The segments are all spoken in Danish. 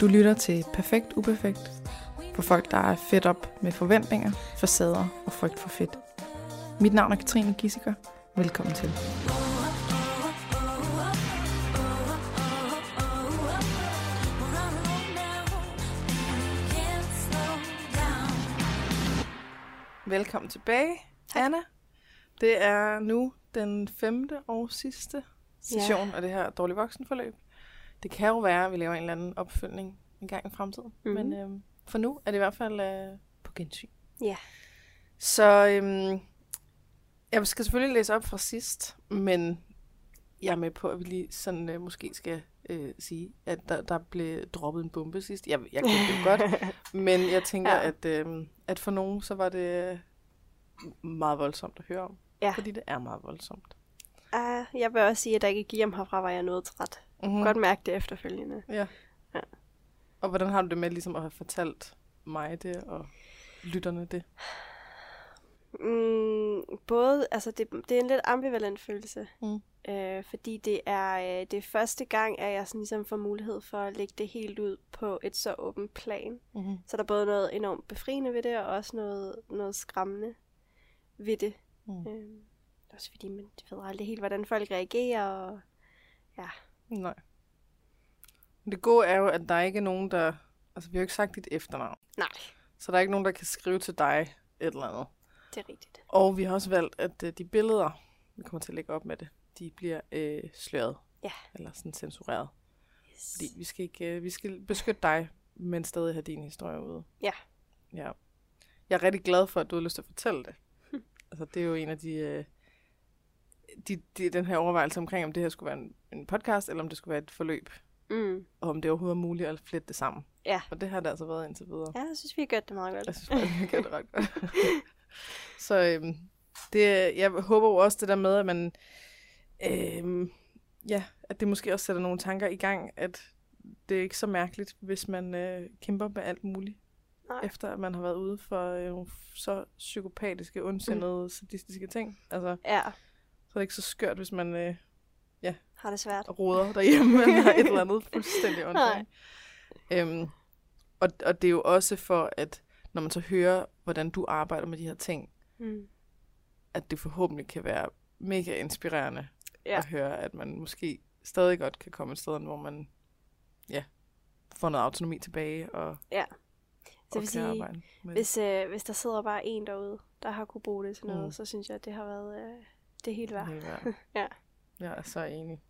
Du lytter til Perfekt Uperfekt for folk, der er fedt op med forventninger, facader og frygt for fedt. Mit navn er Katrine Gissiker. Velkommen til. Velkommen tilbage, Tak. Anna. Det er nu den femte og sidste session af det her dårlig voksenforløb. Det kan jo være, at vi laver en eller anden opfølgning en gang i fremtiden. Mhm. Men øhm, for nu er det i hvert fald øh, på gensyn. Ja. Så øhm, jeg skal selvfølgelig læse op fra sidst, men jeg er med på, at vi lige sådan øh, måske skal øh, sige, at der, der blev droppet en bombe sidst. Jeg, jeg kendte det godt, men jeg tænker, Ja. at, øh, at for nogen, så var det øh, meget voldsomt at høre om. Ja. Fordi det er meget voldsomt. Uh, jeg vil også sige, at da jeg gik hjem herfra, var jeg noget træt. Mm. Mm. Godt mærke det efterfølgende. Ja. Ja. Og hvordan har du det med ligesom at have fortalt mig det, og lytterne det? Mm, både, altså det, det er en lidt ambivalent følelse. Mm. Øh, fordi det er, øh, det er første gang, at jeg sådan ligesom får mulighed for at lægge det helt ud på et så åbent plan. Mm-hmm. Så der er både noget enormt befriende ved det, og også noget, noget skræmmende ved det. Mm. Øh, også fordi man ved aldrig helt, hvordan folk reagerer. Og, ja. Nej. Det gode er jo, at der ikke er nogen, der... Altså, vi har jo ikke sagt dit efternavn. Nej, Så der er ikke nogen, der kan skrive til dig et eller andet. det er rigtigt. Og vi har også valgt, at øh, de billeder, vi kommer til at lægge op med det, de bliver øh, sløret. Ja. Eller sådan censureret. Yes. Fordi vi skal, ikke, øh, vi skal beskytte dig, men stadig have din historie ude. Ja. Ja. Jeg er rigtig glad for, at du har lyst til at fortælle det. altså, det er jo en af de, øh, de, de... Den her overvejelse omkring, om det her skulle være en, en podcast, eller om det skulle være et forløb. Mm. Og om det overhovedet er muligt at flette det sammen. Ja. Og det har det altså været indtil videre. Ja, jeg synes, vi har gjort det meget godt. Jeg synes vi gør det ret godt. Så øhm, det, jeg håber jo også det der med, at man, øhm, ja, at det måske også sætter nogle tanker i gang, at det er ikke så mærkeligt, hvis man øh, kæmper med alt muligt, Nej. efter at man har været ude for øh, nogle så psykopatiske, ondsindede, mm. sadistiske ting. Altså, Ja, det ikke så skørt, hvis man øh, har det svært. roder derhjemme, eller et eller andet fuldstændig åndssvagt. Øhm, og, og det er jo også for, at når man så hører, hvordan du arbejder med de her ting, Mm. at det forhåbentlig kan være mega inspirerende Ja. at høre, at man måske stadig godt kan komme et sted, hvor man ja, får noget autonomi tilbage og, Ja. og vil sige, arbejde med det. Hvis, øh, hvis der sidder bare en derude, der har kunne bruge det til noget, Mm. mm. så synes jeg, at det har været øh, det er helt værd. Helt værd. Ja. Jeg er så enig.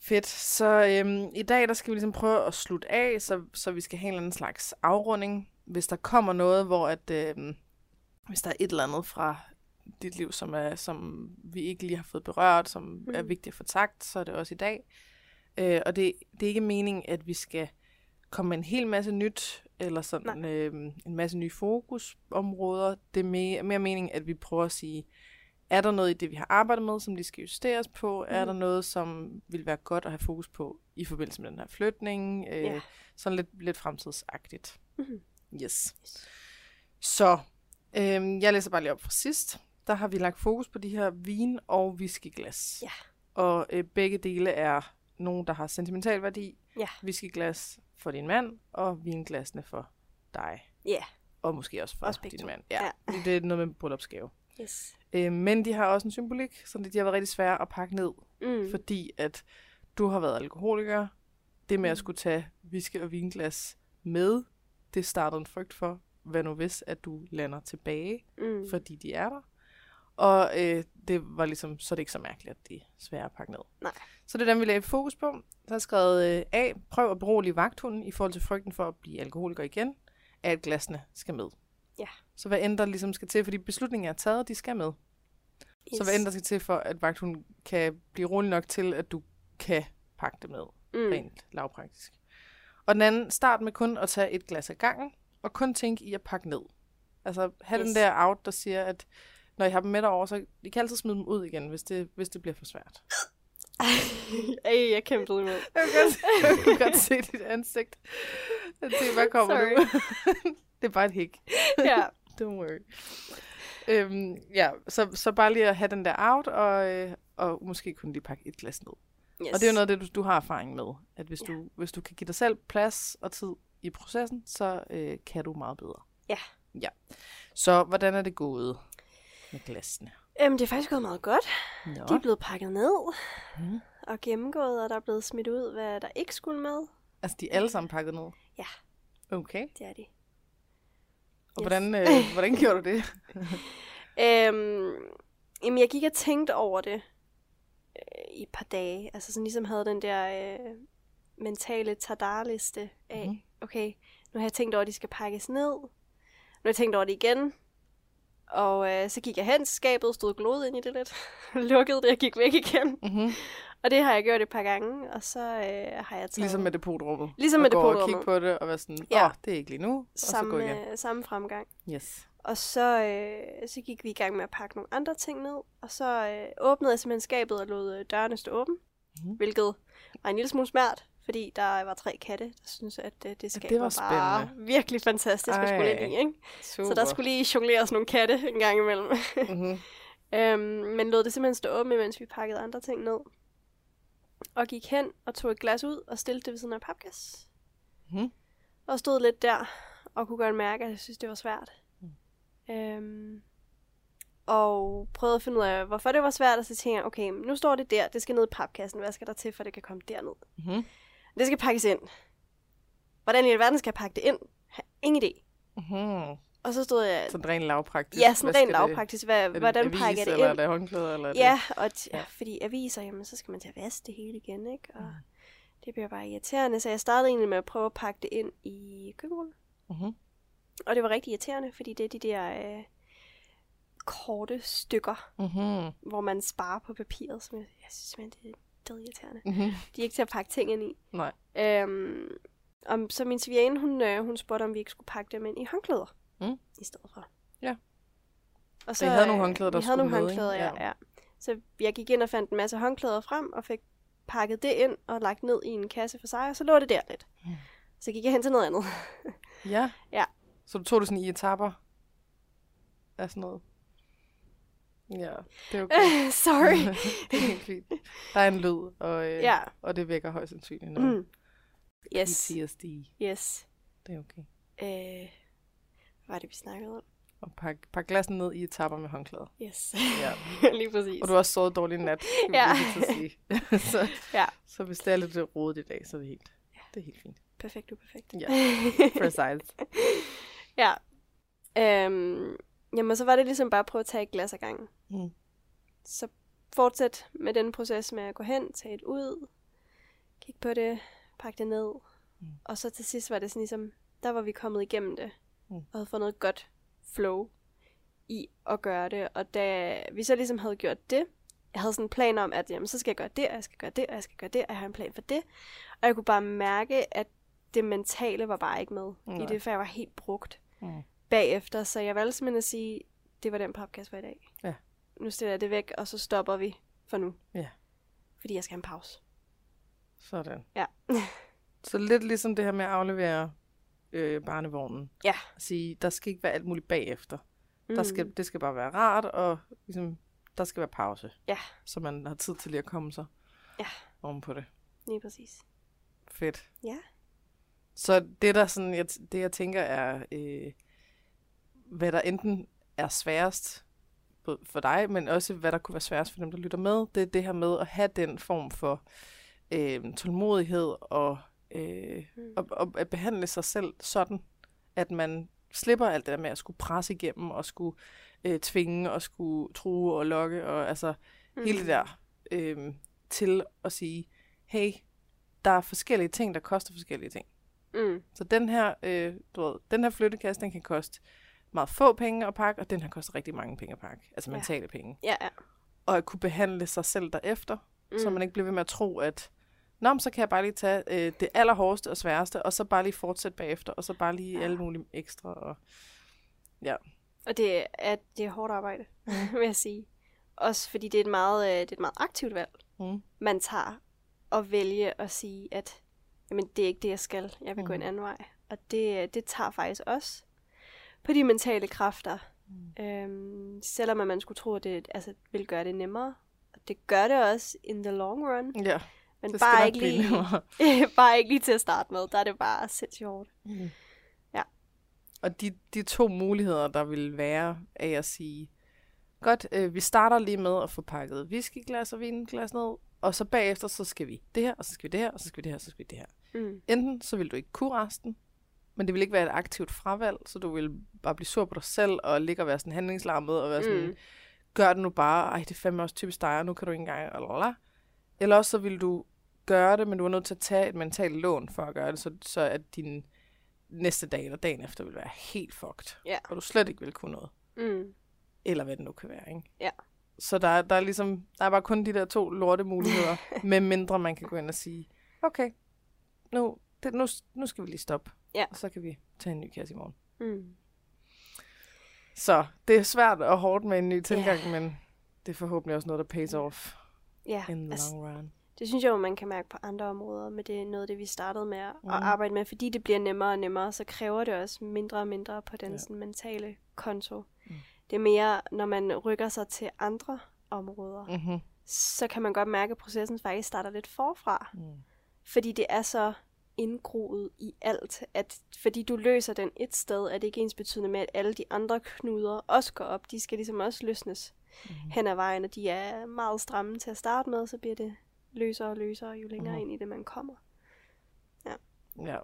Fedt. Så øhm, i dag der skal vi ligesom prøve at slutte af, så, så vi skal have en eller anden slags afrunding. Hvis der kommer noget, hvor at, øhm, hvis der er et eller andet fra dit liv, som, er, som vi ikke lige har fået berørt, som mm. er vigtigt at få sagt, så er det også i dag. Øh, og det, det er ikke meningen, at vi skal komme med en hel masse nyt, eller sådan øhm, en masse nye fokusområder. Det er mere, mere meningen, at vi prøver at sige, er der noget i det, vi har arbejdet med, som de skal justeres på? Mm. Er der noget, som vil være godt at have fokus på i forbindelse med den her flytning? Øh, Ja. Sådan lidt, lidt fremtidsagtigt. Mhm. Yes. Så, øhm, jeg læser bare lige op fra sidst. Der har vi lagt fokus på de her vin- og whiskyglas. Ja. Og øh, begge dele er nogen, der har sentimental værdi. Ja. Whiskyglas for din mand, og vinglasene for dig. Ja. Og måske også for Også din mand. Ja, Ja. det er noget med bryllupsgave. Yes. Øh, men de har også en symbolik, så de har været rigtig svære at pakke ned, Mm. fordi at du har været alkoholiker. Det med at Mm. skulle tage whisky og vinglas med, det startede en frygt for, hvad nu hvis, at du lander tilbage, Mm. fordi de er der. Og øh, det var ligesom, så er det ikke så mærkeligt, at de er svære at pakke ned. Nej. Så det er dem, vi lagde fokus på. Så har skrevet øh, A. Prøv at berolige vagthunden i forhold til frygten for at blive alkoholiker igen, at glasene skal med. Ja. Så hvad end der ligesom skal til, fordi beslutningen er taget, de skal med. Så hvad end der skal til for, at vagthunden kan blive rolig nok til, at du kan pakke det med, mm. rent lavpraktisk. Og den anden, start med kun at tage et glas ad gangen, og kun tænke i at pakke ned. Altså have yes. den Yes. der out, der siger, at når I har dem med derovre, så I kan altid smide dem ud igen, hvis det, hvis det bliver for svært. Ej, jeg kæmpede imod. Jeg kan godt, jeg kan godt se dit ansigt. Jeg tænker, hvad kommer Sorry. nu? det er bare et hik. ja. Don't worry. Øhm, ja, så, så bare lige at have den der out, og, øh, og måske kunne lige pakke et glas ned. Yes. Og det er jo noget af det, du, du har erfaring med. At hvis, Ja. du, hvis du kan give dig selv plads og tid i processen, så øh, kan du meget bedre. Ja. Ja. Så hvordan er det gået med glasene? Øhm, det er faktisk gået meget godt. Nå. De er blevet pakket ned Mm. og gennemgået, og der er blevet smidt ud, hvad der ikke skulle med. Altså, de er alle sammen pakket ned? Ja. Okay. Det er de. Og Yes. hvordan, øh, hvordan gjorde du det? Øhm, jamen, jeg gik og tænkte over det øh, i et par dage. Altså sådan ligesom havde den der øh, mentale tadarliste af, mm-hmm. okay, nu har jeg tænkt over, at de skal pakkes ned. Nu har jeg tænkt over det igen. Og øh, så gik jeg hen til skabet, stod glod ind i det lidt, lukkede det og gik væk igen. Mm-hmm. Og det har jeg gjort et par gange, og så øh, har jeg taget Ligesom med depotrummet. Ligesom og med gå og depotrummet. kigge på det og være sådan, åh, Ja. oh, det er ikke lige nu. Og så gå igen. samme, øh, samme fremgang. Yes. Og så, øh, så gik vi i gang med at pakke nogle andre ting ned, og så øh, åbnede jeg simpelthen skabet og lod øh, dørene stå åben, mm-hmm. hvilket var en lille smule svært, fordi der var tre katte, der synes at øh, det skab det var var bare spændende. virkelig fantastisk at skulle ind i. Ikke? Super. Så der skulle lige jongleres nogle katte en gang imellem. mm-hmm. øhm, men lod det simpelthen stå åbent, mens vi pakkede andre ting ned. Og gik hen og tog et glas ud og stillede det ved siden af papgas. Mhm. Og stod lidt der og kunne godt mærke, at jeg synes, det var svært. Mm. Øhm, og prøvede at finde ud af, hvorfor det var svært, og så tænkte jeg, okay, nu står det der, det skal ned i papkassen, hvad skal der til, for det kan komme derned? Mm-hmm. Det skal pakkes ind. Hvordan i alverden skal jeg pakke det ind? Har ingen idé. Mm-hmm. Og så stod jeg, Sådan rent lavpraktisk. ja, sådan rent det- lavpraktisk, hvad, det hvordan avis, pakker jeg det eller ind? er det håndklæder? Eller er Ja, og t- Ja. fordi aviser, jamen, så skal man til at vaske det hele igen, ikke? Og Mm. det bliver bare irriterende, så jeg startede egentlig med at prøve at pakke det ind i køkkenrullen. Det... Mm-hmm. Og det var rigtig irriterende, fordi det er de der øh, korte stykker, Mm-hmm. hvor man sparer på papiret, som jeg, jeg synes simpelthen, det er irriterende. Mm-hmm. De er ikke til at pakke ting ind i. Nej. Øhm, om, så min svigerinde, hun, øh, hun spurgte, om vi ikke skulle pakke dem ind i håndklæder. Mm. I stedet for. Ja. Og Så I havde nogle øh, håndklæder, der vi havde skulle nogle med, ikke? håndklæder, ja. Ja. ja. Så jeg gik ind og fandt en masse håndklæder frem, og fik pakket det ind og lagt ned i en kasse for sig, og så lå det der lidt. Mm. Så gik jeg hen til noget andet. Ja. Ja. Så du tog det sådan i etapper af sådan noget? Ja, det er okay. Sorry. det er helt fint. Der er en lyd, og, øh, ja. og det vækker højst sandsynligt noget. Mm. Yes. PTSD. Yes. Det er okay. Øh, var det, vi snakkede om? Og pakke pak glassen ned i etapper med håndklæder. Yes. Ja. Lige præcis. Og du har også sovet dårlig nat, skal Ja. ja. vi sige. så, Ja. så hvis det er lidt rodet i dag, så er det helt, det er helt fint. Perfekt, uperfekt. Ja. Precise. ja. Øhm, jamen, så var det ligesom bare at prøve at tage et glas ad gangen. Mm. Så fortsæt med den proces med at gå hen, tage et ud, kigge på det, pakke det ned. Mm. Og så til sidst var det sådan ligesom, der var vi kommet igennem det, Mm. og havde fået noget godt flow i at gøre det. Og da vi så ligesom havde gjort det, jeg havde sådan en plan om, at jamen, så skal jeg gøre det, og jeg skal gøre det, og jeg skal gøre det, og jeg har en plan for det. Og jeg kunne bare mærke, at det mentale var bare ikke med Nej. i det, for jeg var helt brugt Mm. bagefter. Så jeg valgte simpelthen at sige, det var den podcast for i dag. Ja. Nu stiller jeg det væk, og så stopper vi for nu. Ja. Fordi jeg skal have en pause. Sådan. Ja. Så lidt ligesom det her med at aflevere øh, barnevognen. Ja. At sige, der skal ikke være alt muligt bagefter. Mm. Der skal, det skal bare være rart, og ligesom, der skal være pause. Ja. Så man har tid til lige at komme sig Ja. oven på det. Lige præcis. Fedt. Ja. Så det, der sådan, jeg, det jeg tænker er, øh, hvad der enten er sværest for dig, men også hvad der kunne være sværest for dem, der lytter med, det er det her med at have den form for øh, tålmodighed og, øh, Mm. og, og at behandle sig selv sådan, at man slipper alt det der med at skulle presse igennem og skulle øh, tvinge og skulle true og lokke og altså mm. hele det der øh, til at sige, hey, der er forskellige ting, der koster forskellige ting. Mm. Så den her, øh, du ved, den her flyttekasse, den kan koste meget få penge at pakke, og den her koster rigtig mange penge at pakke. Altså Ja. mentale penge. Ja, ja. Og at kunne behandle sig selv derefter, Mm. mm. så man ikke bliver ved med at tro, at Nå, men så kan jeg bare lige tage øh, det allerhårdeste og sværeste, og så bare lige fortsætte bagefter, og så bare lige Ja. ja. alle mulige ekstra. Og... Og det er, det er hårdt arbejde, Mm. vil jeg sige. Også fordi det er et meget, øh, det er et meget aktivt valg, Mm. man tager at vælge at sige, at jamen, det er ikke det, jeg skal. Jeg vil mm. gå en Mhm. anden vej. Og det, det tager faktisk også på de mentale kræfter. Mm. Øhm, selvom man skulle tro, at det altså, vil gøre det nemmere. Og det gør det også in the long run. Ja, Men Det bare ikke, lige, bare ikke lige til at starte med. Der er det bare sindssygt hårdt. Mm. Ja. Og de, de to muligheder, der vil være af at sige, godt, øh, vi starter lige med at få pakket whiskyglas og vinglas ned, og så bagefter, så skal vi det her, og så skal vi det her, og så skal vi det her, og så skal vi det her. Mm. Enten så vil du ikke kunne resten, men det vil ikke være et aktivt fravalg, så du vil bare blive sur på dig selv, og ligge og være sådan handlingslammet, og være sådan, Mm. gør det nu bare, ej, det er fandme også typisk dig, og nu kan du ikke engang, eller Eller også så vil du gøre det, men du er nødt til at tage et mentalt lån for at gøre det, så, så at din næste dag eller dagen efter vil være helt fucked. Ja. Og du slet ikke vil kunne noget. Mm. Eller hvad det nu kan være, ikke? Ja. Så der, er- der er ligesom, der er bare kun de der to lorte muligheder, med mindre man kan gå ind og sige, okay, nu, det, nu, nu skal vi lige stoppe. Ja. Og så kan vi tage en ny kasse i morgen. Mm. Så det er svært og hårdt med en ny tilgang, men det er forhåbentlig også noget, der pays off Ja, in the altså, long run. det synes jeg jo, man kan mærke på andre områder, men det er noget af det, vi startede med at Mm. arbejde med. Fordi det bliver nemmere og nemmere, så kræver det også mindre og mindre på den Ja. sådan, mentale konto. Mm. Det er mere, når man rykker sig til andre områder, Mm-hmm. så kan man godt mærke, at processen faktisk starter lidt forfra. Mm. Fordi det er så indgroet i alt, at fordi du løser den et sted, er det ikke ens betydende med, at alle de andre knuder også går op. De skal ligesom også løsnes Mhm. hen ad vejen, og de er meget stramme til at starte med, så bliver det løsere og løsere, jo længere Mhm. ind i det, man kommer. Ja.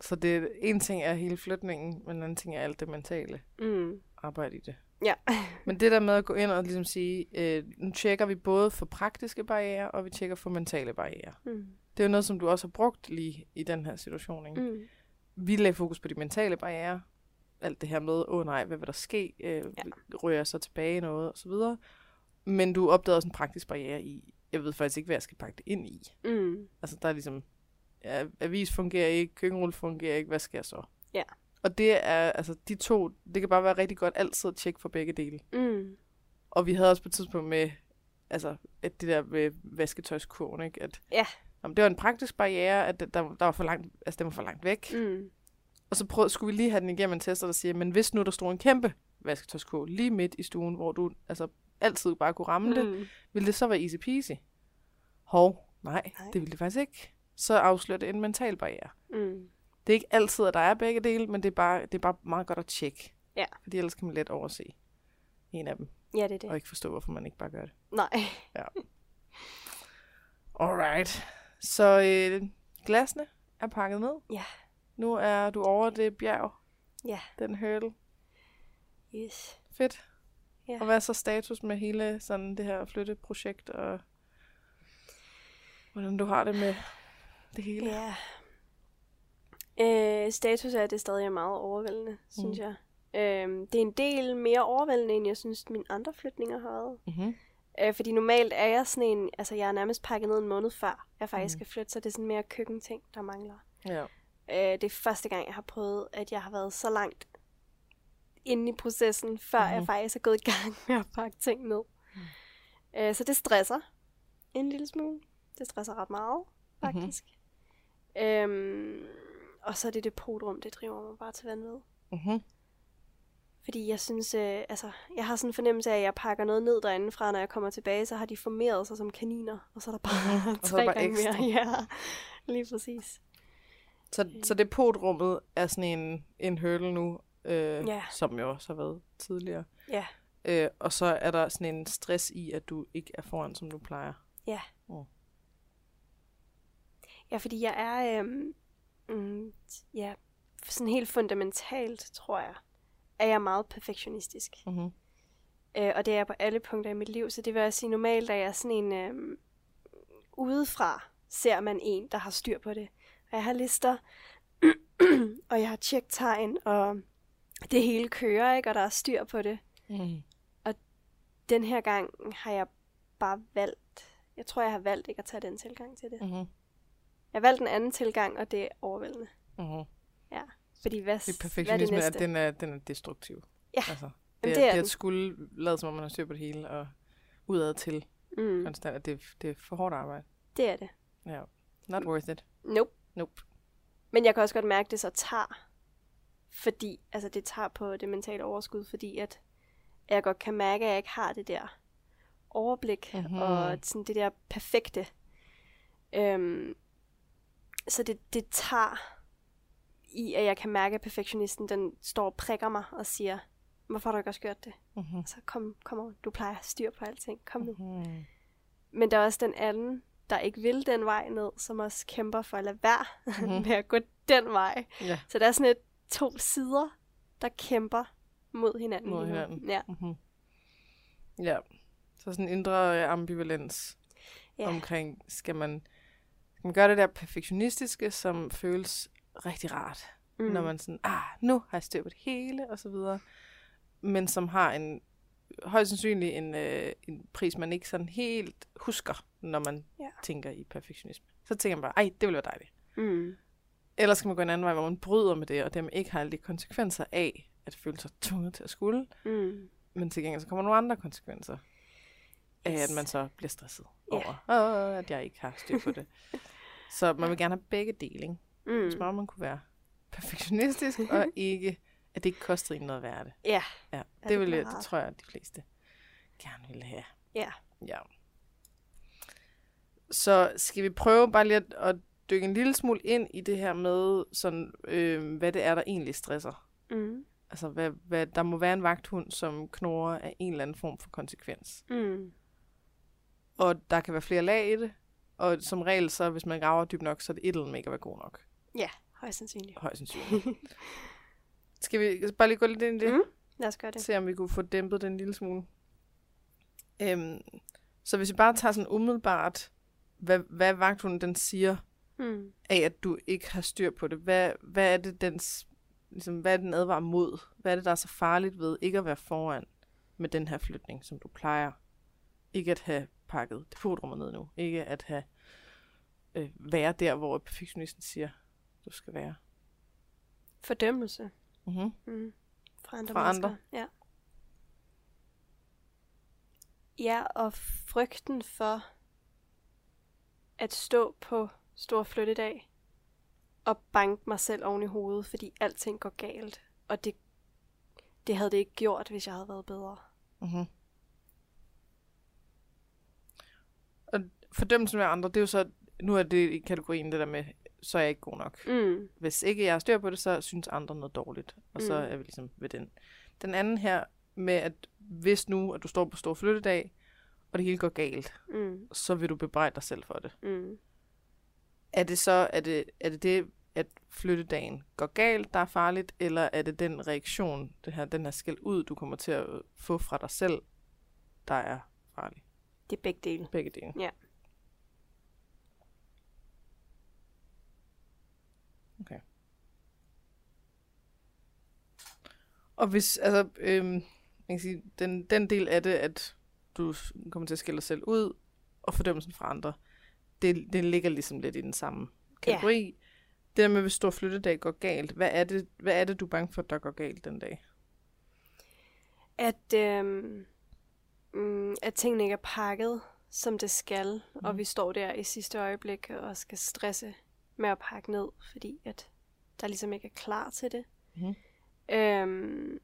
Så det en ting er hele flytningen, men en anden ting er alt det mentale Mm. arbejde i det. Ja. Men det der med at gå ind og ligesom sige, øh, nu tjekker vi både for praktiske barriere, og vi tjekker for mentale barriere. Mm. Det er jo noget, som du også har brugt lige i den her situation. Ikke? Mm. Vi lagde fokus på de mentale barriere. Alt det her med, åh oh, nej, hvad vil der ske? Øh, Ja. Rører jeg så tilbage i noget, og så videre. Men du opdagede også en praktisk barriere i, jeg ved faktisk ikke, hvad jeg skal pakke det ind i. Mm. Altså, der er ligesom, ja, avis fungerer ikke, køkkenrulle fungerer ikke, hvad skal jeg så? Ja. Og det er, altså, de to, det kan bare være rigtig godt altid at tjekke for begge dele. Mm. Og vi havde også på et tidspunkt med, altså, at det der med vasketøjskurven, ikke? At, Ja. Jamen, det var en praktisk barriere, at der, der var for langt, altså, den var for langt væk. Mm. Og så prøv, skulle vi lige have den igennem en tester, der siger, men hvis nu der stod en kæmpe vasketøjskurv lige midt i stuen, hvor du altså, altid bare kunne ramme det, Mm. ville det så være easy peasy? Hov, nej, Nej. det ville det faktisk ikke. Så afslører det en mental barriere. Mm. Det er ikke altid, at der er begge dele, men det er bare, det er bare meget godt at tjekke. Ja. Fordi ellers kan man let overse en af dem, Ja, det er det. og ikke forstå, hvorfor man ikke bare gør det. Nej. Alright. Så øh, glasene er pakket ned. Ja. Nu er du over det bjerg, Ja. den hurdle. Yes. Fedt. Ja. Og hvad er så status med hele sådan det her flytteprojekt, og hvordan du har det med det hele? Ja. Øh, status er, at det stadig er meget overvældende, synes Mm. jeg. Øh, det er en del mere overvældende, end jeg synes, mine andre flytninger har været. Mm-hmm. Øh, fordi normalt er jeg sådan en, altså jeg er nærmest pakket ned en måned før, jeg faktisk Mhm. skal flytte, så det er sådan mere køkkenting, der mangler. Ja. Øh, det er første gang, jeg har prøvet, at jeg har været så langt inde i processen, før mm-hmm. jeg Mhm. faktisk er gået i gang med at pakke ting ned. Mm. Øh, så det stresser en lille smule. Det stresser ret meget, faktisk. Mm-hmm. Øhm, og så er det depotrum, det driver mig bare til vanvid. Mm-hmm. Fordi jeg synes, øh, altså, jeg har sådan en fornemmelse af, at jeg pakker noget ned derinde fra, når jeg kommer tilbage, så har de formeret sig som kaniner, og så er der bare Mhm, så tre gange ekstra. mere. Ja, lige præcis. Så, så depotrummet er sådan en, en hurdle nu, øh, Ja. som jo også har været tidligere. Ja, Øh, og så er der sådan en stress i, at du ikke er foran, som du plejer. ja. Mm. Ja, fordi jeg er, øhm, mm, ja, sådan helt fundamentalt, tror jeg, er jeg meget perfektionistisk. Mm-hmm. Øh, og det er jeg på alle punkter i mit liv, så det vil jeg sige, normalt er jeg sådan en, øhm, udefra ser man en, der har styr på det. Og jeg har lister, og jeg har checktegn, og det hele kører, ikke? Og der er styr på det. Mm. Den her gang har jeg bare valgt, jeg tror, jeg har valgt ikke at tage den tilgang til det. Mm-hmm. Jeg har valgt en anden tilgang, og det er overvældende. Mm-hmm. Fordi hvad, Det er hvad er det perfektionisme, næste? at den er, den er destruktiv. Ja, altså, det, jamen, er, det er det den. at skulle lade som om, man har styr på det hele, og udad til Mm, konstant, at det, det er for hårdt arbejde. det er det. Ja. Not worth it. Nope. Nope. Men jeg kan også godt mærke, at det så tager, fordi, altså det tager på det mentale overskud, fordi at jeg godt kan mærke, at jeg ikke har det der overblik, Mhm. mm-hmm. og sådan det der perfekte. Øhm, så det, det tager i, at jeg kan mærke, at perfektionisten, den står og prikker mig og siger, hvorfor har du ikke også gjort det? Mm-hmm. Så kom, kom on, du plejer at have styr på alting, kom nu. Mm-hmm. Men der er også den anden, der ikke vil den vej ned, som også kæmper for at lade være Mhm. med at gå den vej. Ja. Så der er sådan et to sider, der kæmper mod hinanden. Mod hinanden. Ja. Mm-hmm. Ja. Så sådan en indre ambivalens Ja. omkring, skal man, skal man gøre det der perfektionistiske, som føles rigtig rart, mm. når man sådan, ah, nu har jeg styr på det hele, og så videre, men som har en, højst sandsynligt en, øh, en pris, man ikke sådan helt husker, når man Ja. tænker i perfektionisme. Så tænker man bare, ej, det ville være dejligt. Mm. Eller skal man gå en anden vej, hvor man bryder med det, og dem ikke har alle de konsekvenser af, at føle sig tvunget til at skulle, Mm. men til gengæld så kommer nogle andre konsekvenser af, Yes. at man så bliver stresset Ja. over, Åh, at jeg ikke har styr på det. så man vil gerne have begge dele, ikke? Mm. Så man kunne være perfektionistisk, og ikke, at det ikke kostede en noget at være det. Ja. Ja, Ja, det, det vil, det tror jeg, de fleste gerne ville have. Ja. Ja. Så skal vi prøve bare lige at, at dykke en lille smule ind i det her med, sådan, øh, hvad det er, der egentlig stresser. Mm. Altså, hvad, hvad, der må være en vagthund, som knurrer af en eller anden form for konsekvens. Mm. Og der kan være flere lag i det. Og som regel, så hvis man graver dybt nok, så er det et eller andet ikke at være god nok. Ja, højst sandsynligt. Højst sandsynligt. Skal vi bare lige gå lidt ind i det? Mm. Lad os gøre det. Se om vi kunne få dæmpet den en lille smule. Øhm, så hvis vi bare tager sådan umiddelbart, hvad, hvad vagthunden den siger Mm. af, at du ikke har styr på det. Hvad, hvad er det, dens, ligesom, hvad er den advarer mod? Hvad er det, der er så farligt ved ikke at være foran med den her flytning, som du plejer? Ikke at have pakket depotrummet ned nu. Ikke at have øh, være der, hvor perfektionisten siger, du skal være. Fordømmelse. Mm-hmm. Mm. Fra andre Fra mennesker. andre. Ja. Ja, og frygten for at stå på stor flyttedag og banke mig selv oven i hovedet, fordi alting går galt. Og det, det havde det ikke gjort, hvis jeg havde været bedre. Mm-hmm. Og fordømmelsen af andre, det er jo så, nu er det i kategorien det der med, så er jeg ikke god nok. Mm. Hvis ikke jeg har styr på det, så synes andre noget dårligt. Og så Mm. er vi ligesom ved den. Den anden her med, at hvis nu, at du står på stor flyttedag, og det hele går galt, Mm. så vil du bebrejde dig selv for det. Mm. Er det så, er det, er det det, at flyttedagen går galt, der er farligt, eller er det den reaktion, det her, den her skæld ud, du kommer til at få fra dig selv, der er farlig? Det er begge dele. Begge dele. Ja. Okay. Og hvis, altså, øhm, man kan sige, den, den del af det, at du kommer til at skille dig selv ud, og fordømmelsen fra andre, det, det ligger ligesom lidt i den samme kategori. Ja. Det der med, hvis stor flyttedag går galt, hvad er, det, hvad er det, du er bange for, der går galt den dag? At, øhm, mm, at tingene ikke er pakket, som det skal, mm. og vi står der i sidste øjeblik og skal stresse med at pakke ned, fordi at der ligesom ikke er klar til det. Mhm. Øhm,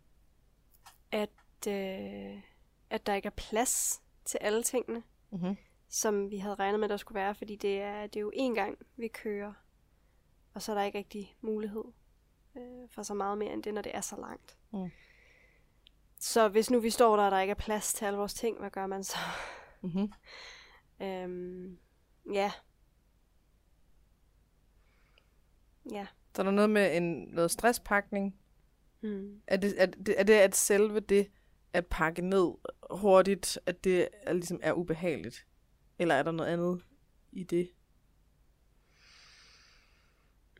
at, øh, at der ikke er plads til alle tingene, Mm-hmm. som vi havde regnet med, der skulle være, fordi det er, det er jo én gang, vi kører, og så er der ikke rigtig mulighed øh, for så meget mere end det, når det er så langt. Mm. Så hvis nu vi står der, og der ikke er plads til alle vores ting, hvad gør man så? Mm-hmm. øhm, ja. Ja. Så er der noget med en, noget stresspakning. Mm. Er det, er, det, er det, at selve det at pakke ned hurtigt, at det er, ligesom er ubehageligt? Eller er der noget andet i det?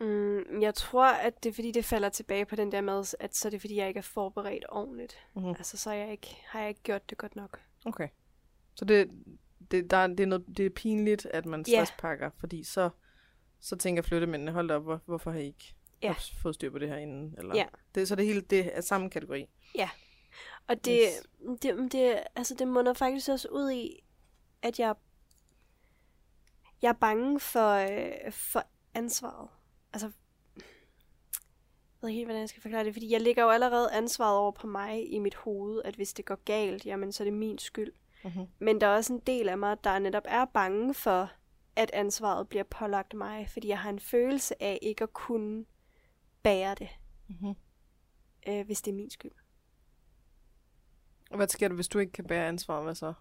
Mm, jeg tror, at det er fordi, det falder tilbage på den der med, at så er det fordi, jeg ikke er forberedt ordentligt. Mm-hmm. Altså, så er jeg ikke, har jeg ikke gjort det godt nok. Okay. Så det, det, der, det, er noget, det er pinligt, at man stresspakker, fordi så, så tænker flyttemændene, hold op, hvor, hvorfor har I ikke Ja. fået styr på det her inden? Eller, Ja. det, så det hele det er samme kategori. Og det, Yes. det, det, altså det munder faktisk også ud i, at jeg, jeg er bange for, øh, for ansvaret. Altså, jeg ved ikke helt, hvordan jeg skal forklare det, fordi jeg lægger jo allerede ansvaret over på mig i mit hoved, at hvis det går galt, jamen så er det min skyld. Mm-hmm. Men der er også en del af mig, der netop er bange for, at ansvaret bliver pålagt mig, fordi jeg har en følelse af ikke at kunne bære det, Mm-hmm. øh, hvis det er min skyld. Hvad sker der, hvis du ikke kan bære ansvar? Hvad så?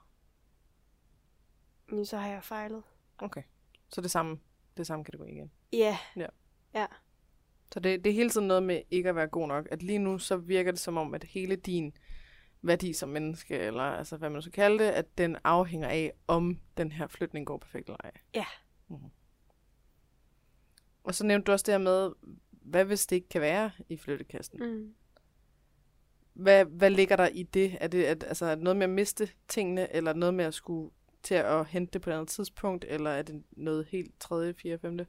Men så har jeg fejlet. Okay. Så det samme, det samme kategori igen. Ja, Så det, det er hele tiden noget med ikke at være god nok. At lige nu, så virker det som om, at hele din værdi som menneske, eller altså hvad man skal kalde det, at den afhænger af, om den her flytning går perfekt eller ej. Ja. Mm-hmm. Og så nævnte du også det her med, hvad hvis det ikke kan være i flyttekassen? mm. Hvad, hvad ligger der i det? Er det at, altså, noget med at miste tingene, eller noget med at skulle til at hente det på et andet tidspunkt, eller er det noget helt tredje, fjerde, femte?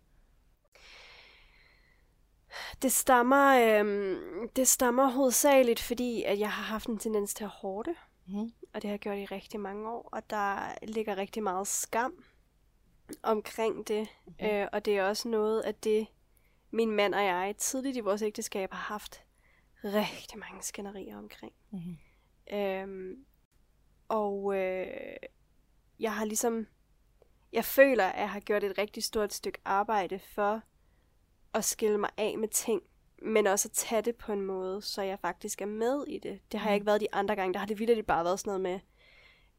Det stammer, øhm, det stammer hovedsageligt, fordi at jeg har haft en tendens til at hårde, Mm-hmm. og det har jeg gjort i rigtig mange år, og der ligger rigtig meget skam omkring det, Mhm. øh, og det er også noget af det, min mand og jeg tidligt i vores ægteskab har haft rigtig mange skænderier omkring. Mm-hmm. Øhm, og øh, jeg har ligesom, jeg føler, at jeg har gjort et rigtig stort stykke arbejde for at skille mig af med ting, men også at tage det på en måde, så jeg faktisk er med i det. Det har jeg ikke været de andre gange. Der har det vildt bare været sådan noget med,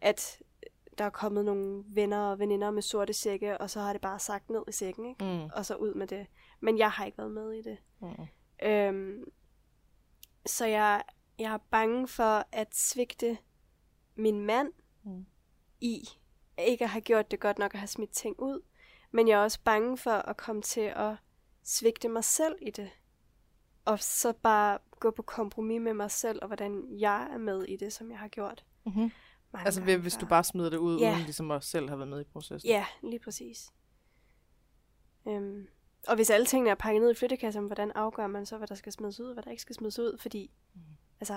at der er kommet nogle venner og veninder med sorte sække, og så har det bare sagt ned i sækken, ikke? Mm. og så ud med det. Men jeg har ikke været med i det. Mm. Øhm, så jeg, jeg er bange for at svigte min mand Mm. i ikke at have gjort det godt nok at have smidt ting ud. Men jeg er også bange for at komme til at svigte mig selv i det. Og så bare gå på kompromis med mig selv, og hvordan jeg er med i det, som jeg har gjort. Mm-hmm. Mange Altså ved, hvis du bare smider det ud, Ja. uden ligesom at selv have været med i processen. Ja, lige præcis. Øhm, og hvis alle tingene er pakket ned i flyttekassen, hvordan afgør man så, hvad der skal smides ud, og hvad der ikke skal smides ud? Fordi, Mhm. altså,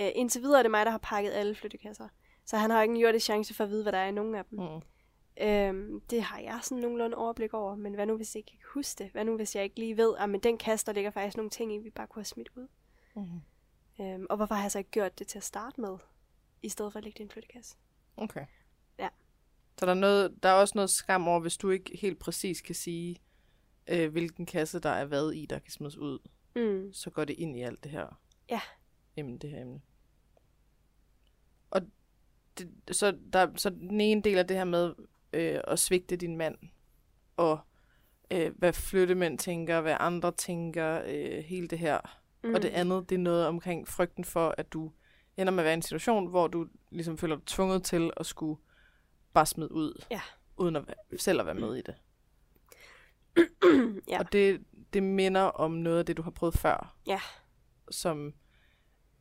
øh, indtil videre er det mig, der har pakket alle flyttekasser. Så han har ikke en jordisk chance for at vide, hvad der er i nogen af dem. Mm. Øhm, det har jeg sådan nogenlunde overblik over. Men hvad nu, hvis jeg ikke kan huske det? Hvad nu, hvis jeg ikke lige ved, at men den kasse, der ligger faktisk nogle ting i, vi bare kunne have smidt ud? Mm. Øhm, og hvorfor har jeg så ikke gjort det til at starte med, i stedet for at lægge det i en flyttekasse? Okay. Ja. Så der er, noget, der er også noget skam over, hvis du ikke helt præcis kan sige, øh, hvilken kasse der er hvad i, der kan smides ud. Mm. Så går det ind i alt det her. Ja. Emne, det her emne. Og det, så, der, så den ene del af det her med øh, at svigte din mand, og øh, hvad flyttemænd tænker, hvad andre tænker, øh, hele det her. Mm. Og det andet, det er noget omkring frygten for, at du ender med at være i en situation, hvor du ligesom føler dig tvunget til at skulle bare smide ud, Ja. uden at selv at være med i det. ja. Og det, det minder om noget af det, du har prøvet før. Ja. Som,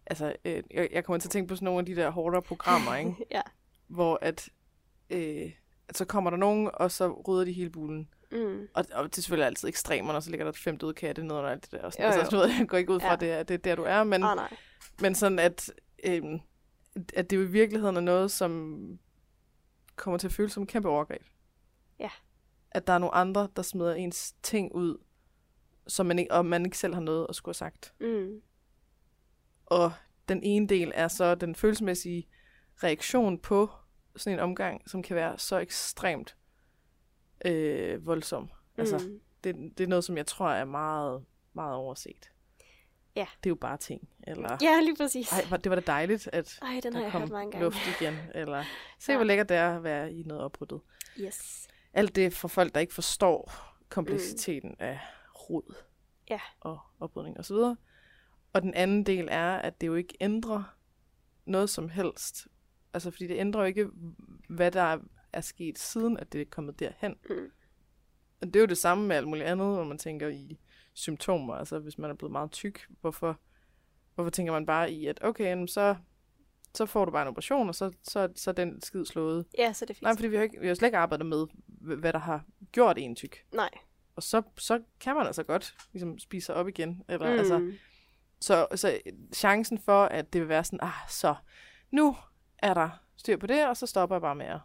altså, øh, jeg, jeg kommer til at tænke på sådan nogle af de der hårdere programmer, ikke? ja. hvor at, øh, så kommer der nogen, og så rydder de hele bulen. Mm. Og, og det er selvfølgelig altid ekstremerne, og så ligger der et femt døde katte ned under alt det der. Og sådan. Jo, Altså, jo. du ved, jeg går ikke ud fra, Ja. det er, det er der, du er, men, Ah, nej. men sådan at, øh, at det jo i virkeligheden er noget, som kommer til at føles som en kæmpe overgreb. Ja. At der er nogle andre, der smider ens ting ud, som man ikke, og man ikke selv har noget at skulle have sagt. Mm. Og den ene del er så den følelsesmæssige reaktion på sådan en omgang, som kan være så ekstremt øh, voldsom. Altså, mm. det, det er noget, som jeg tror er meget, meget overset. Ja. Det er jo bare ting. Eller, Ja, lige præcis. ej, det var da dejligt, at Ej, den har der jeg kom gange. luft igen. Eller se, Ja. hvor lækkert det er at være i noget opryddet. Yes. Alt det for folk, der ikke forstår kompleksiteten mm. af rod Ja. og oprydning osv. Og den anden del er, at det jo ikke ændrer noget som helst. Altså, fordi det ændrer jo ikke, hvad der er sket siden, at det er kommet derhen. Mm. Og det er jo det samme med alt muligt andet, hvor man tænker i symptomer. Altså, hvis man er blevet meget tyk, hvorfor, hvorfor tænker man bare i, at okay, så, så får du bare en operation, og så, så, så er den skid slået. Ja, så det fint. Nej, fordi vi har, ikke, vi har slet ikke arbejdet med, hvad der har gjort en tyk. Nej. Og så, så kan man altså godt ligesom, spise sig op igen. Eller, mm. Mm. altså, så, så chancen for, at det vil være sådan, ah, så nu er der styr på det, og så stopper jeg bare med at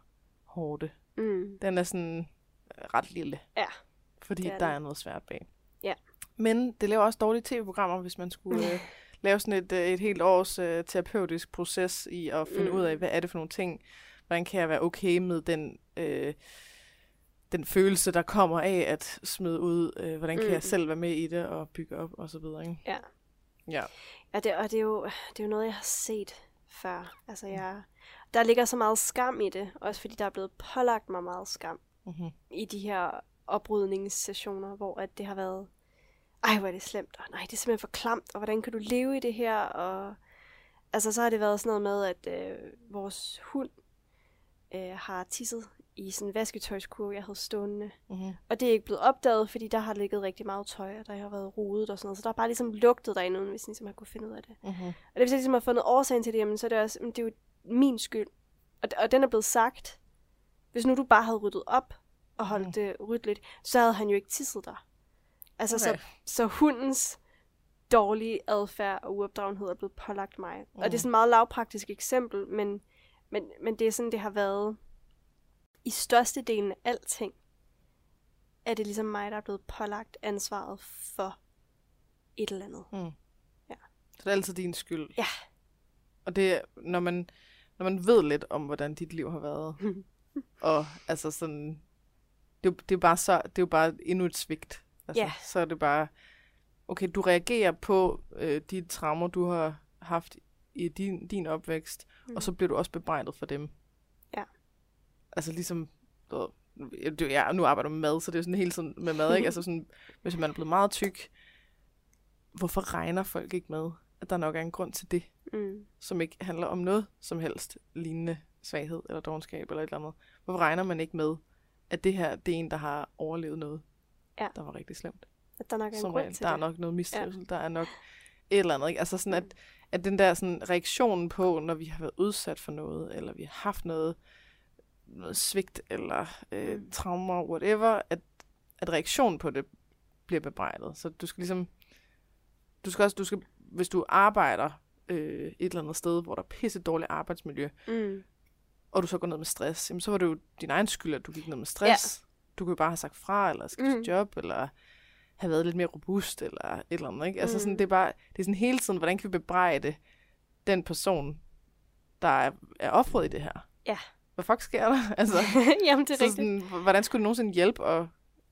hårde. mm. Den er sådan ret lille. Ja, Fordi det er der den. er noget svært bag. Ja. Men det laver også dårlige tv-programmer, hvis man skulle øh, lave sådan et, øh, et helt års øh, terapeutisk proces i at finde Mm. mm. ud af, hvad er det for nogle ting, hvordan kan jeg være okay med den, øh, den følelse, der kommer af at smide ud, øh, hvordan kan Mm. jeg selv være med i det og bygge op og så videre. Ikke? Ja. Ja. Ja, det, og det er, jo, det er jo noget, jeg har set før. Altså, jeg, der ligger så meget skam i det, også fordi der er blevet pålagt mig meget skam Mm-hmm. i de her oprydningssessioner, hvor at det har været, ej, hvor er det slemt, og nej, det er simpelthen for klamt, og hvordan kan du leve i det her, og altså, så har det været sådan noget med, at øh, vores hund øh, har tisset i sådan en vasketøjskurve, jeg havde stående, Mm-hmm. og det er ikke blevet opdaget, fordi der har ligget rigtig meget tøj, og der har været rodet og sådan noget, så der er bare ligesom lugtet derinde, uden vi ligesom har kunne finde ud af det. Mm-hmm. Og det hvis jeg ligesom har fundet årsagen til det, jamen, så er det også, jamen, det er jo min skyld. Og, og den er blevet sagt. Hvis nu du bare havde ryddet op og holdt Mm. det ryddeligt, så havde han jo ikke tisset der. Altså, Okay. så, så hundens dårlige adfærd og uopdragenhed er blevet pålagt mig. Mm. Og det er Mm. sådan et meget lavpraktisk eksempel, men, men, men det er sådan, det har været i størstedelen af alting, er det ligesom mig, der er blevet pålagt ansvaret for et eller andet. Mm. Ja. Så det er altid din skyld. Ja. Og det er, når man, når man ved lidt om, hvordan dit liv har været, og altså sådan, det, er det er bare så, det er jo bare endnu et svigt. Altså, Ja. Så er det bare, okay, du reagerer på øh, de traumer, du har haft i din, din opvækst, mm. og så bliver du også bebrejdet for dem. Altså ligesom, du ved, jeg, det- nu arbejder med mad, så det er sådan helt sådan med mad, ikke? Altså sådan, hvis man er blevet meget tyk, hvorfor regner folk ikke med, at der nok er en grund til det, Mm. som ikke handler om noget som helst lignende svaghed eller dogenskab eller et eller andet. Hvorfor regner man ikke med, at det her, det er en, der har overlevet noget, Ja. der var rigtig slemt? At der nok er en Som grund regel, til der er det. nok noget mistrivsel, ja. der er nok et eller andet. Ikke? Altså sådan, at, at den der sådan, reaktion på, når vi har været udsat for noget, eller vi har haft noget, noget svigt, eller øh, Mm. traumer, whatever, at, at reaktionen på det bliver bebrejdet. Så du skal ligesom, du skal også, du skal, hvis du arbejder øh, et eller andet sted, hvor der er pisse dårligt arbejdsmiljø, Mm. og du så går ned med stress, jamen så var det jo din egen skyld, at du gik ned med stress. Ja. Du kunne jo bare have sagt fra, eller skiftet Mm. job, eller have været lidt mere robust, eller et eller andet, ikke? Altså sådan, Mm. det er bare, det er sådan hele tiden, hvordan kan vi bebrejde den person, der er, er offret i det her? Ja. Hvad fuck sker der? Altså, Jamen, det er så rigtigt. sådan, hvordan skulle det nogensinde hjælpe at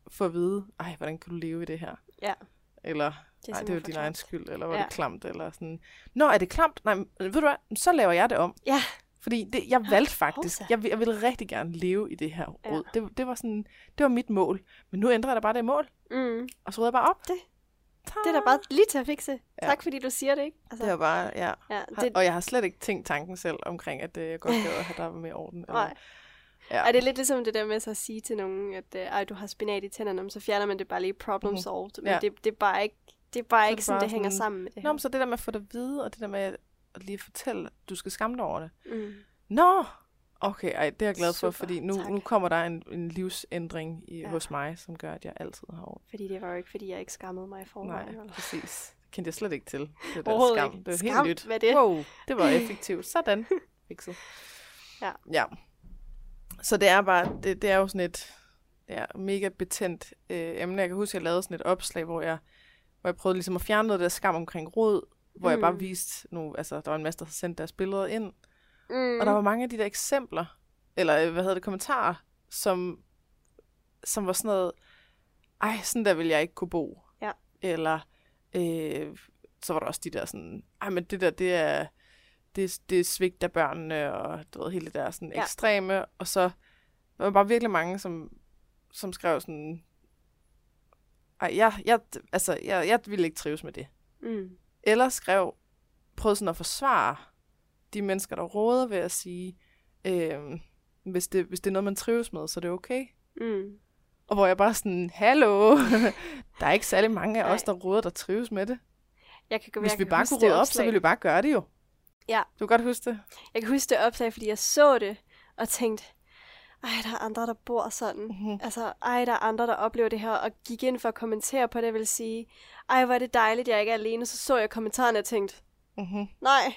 få at vide, ej, hvordan kan du leve i det her? Ja. Eller, Det nej, det er jo din egen skyld, eller var Ja. det klamt, eller sådan. Nå, er det klamt? Nej, ved du hvad, så laver jeg det om. Ja. Fordi det, jeg valgte faktisk, jeg, vil- jeg ville rigtig gerne leve i det her Ja. råd. Det, det var sådan, det var mit mål. Men nu ændrer jeg da bare det mål, Mm. og så rydder jeg bare op. Det-! Det er da bare lige til at fikse. Ja. Tak fordi du siger det, ikke? Altså, Det var bare, ja. ja, det, og jeg har slet ikke tænkt tanken selv omkring, at øh, jeg godt gad at have der var mere orden. Eller, nej. Ja. Ej, det er lidt ligesom det der med så at sige til nogen, at øh, ej, du har spinat i tænderne, så fjerner man det bare lige problem Mhm. solved. Men Ja. det, det er bare ikke, det er bare Så ikke det sådan, bare det hænger sådan- sammen med det Nå, her. men så det der med at få det at vide, og det der med at at lige fortælle, at du skal skamme dig over det. Mm. Nå! Okay, ej, det er jeg glad for, Super, fordi nu, tak. nu kommer der en, en livsændring i, ja. Hos mig, som gør, at jeg altid har orden. Fordi det var jo ikke, fordi jeg ikke skammede mig i forvejen. Nej, vel? præcis. Det kendte jeg slet ikke til. Det der skam. ikke. Det var Skam, helt nyt. hvad det? Wow, det var effektivt. Sådan. Fikset. Ja. Ja. Så det er bare, det, det er jo sådan et ja, mega betændt øh, emne. Jeg kan huske, at jeg lavede sådan et opslag, hvor jeg, hvor jeg prøvede ligesom at fjerne noget af det der skam omkring råd, hvor mm. jeg bare Mm. viste, nu, altså der var en masse, der havde sendt deres billeder ind, Mm. og der var mange af de der eksempler, eller øh, hvad hedder det, kommentarer, som, som var sådan noget, ej, sådan der vil jeg ikke kunne bo. Ja. Eller, øh, så var der også de der sådan, ej, men det der, det er, det, det er svigt af børnene, og du ved, hele det der sådan Ja. ekstreme, og så var der bare virkelig mange, som, som skrev sådan, ej, jeg, jeg, altså, jeg, jeg ville ikke trives med det. Mm. Eller skrev, prøvede sådan at forsvare de mennesker, der råder ved at sige, øh, hvis, det, hvis det er noget, man trives med, så er det okay. Mm. Og hvor jeg bare sådan, hallo, der er ikke særlig mange af Nej. os, der råder, der trives med det. Jeg kan, Hvis jeg vi kan bare kunne rydde op, så ville vi bare gøre det jo. Ja. Du kan godt huske det? Jeg kan huske det opslag, fordi jeg så det, og tænkte, ej, der er andre, der bor sådan. Mhm. Altså, ej, der er andre, der oplever det her, og gik ind for at kommentere på det, vil sige, ej, hvor er det dejligt, jeg ikke er alene. Så så jeg kommentarerne og tænkte, Mm-hmm. nej,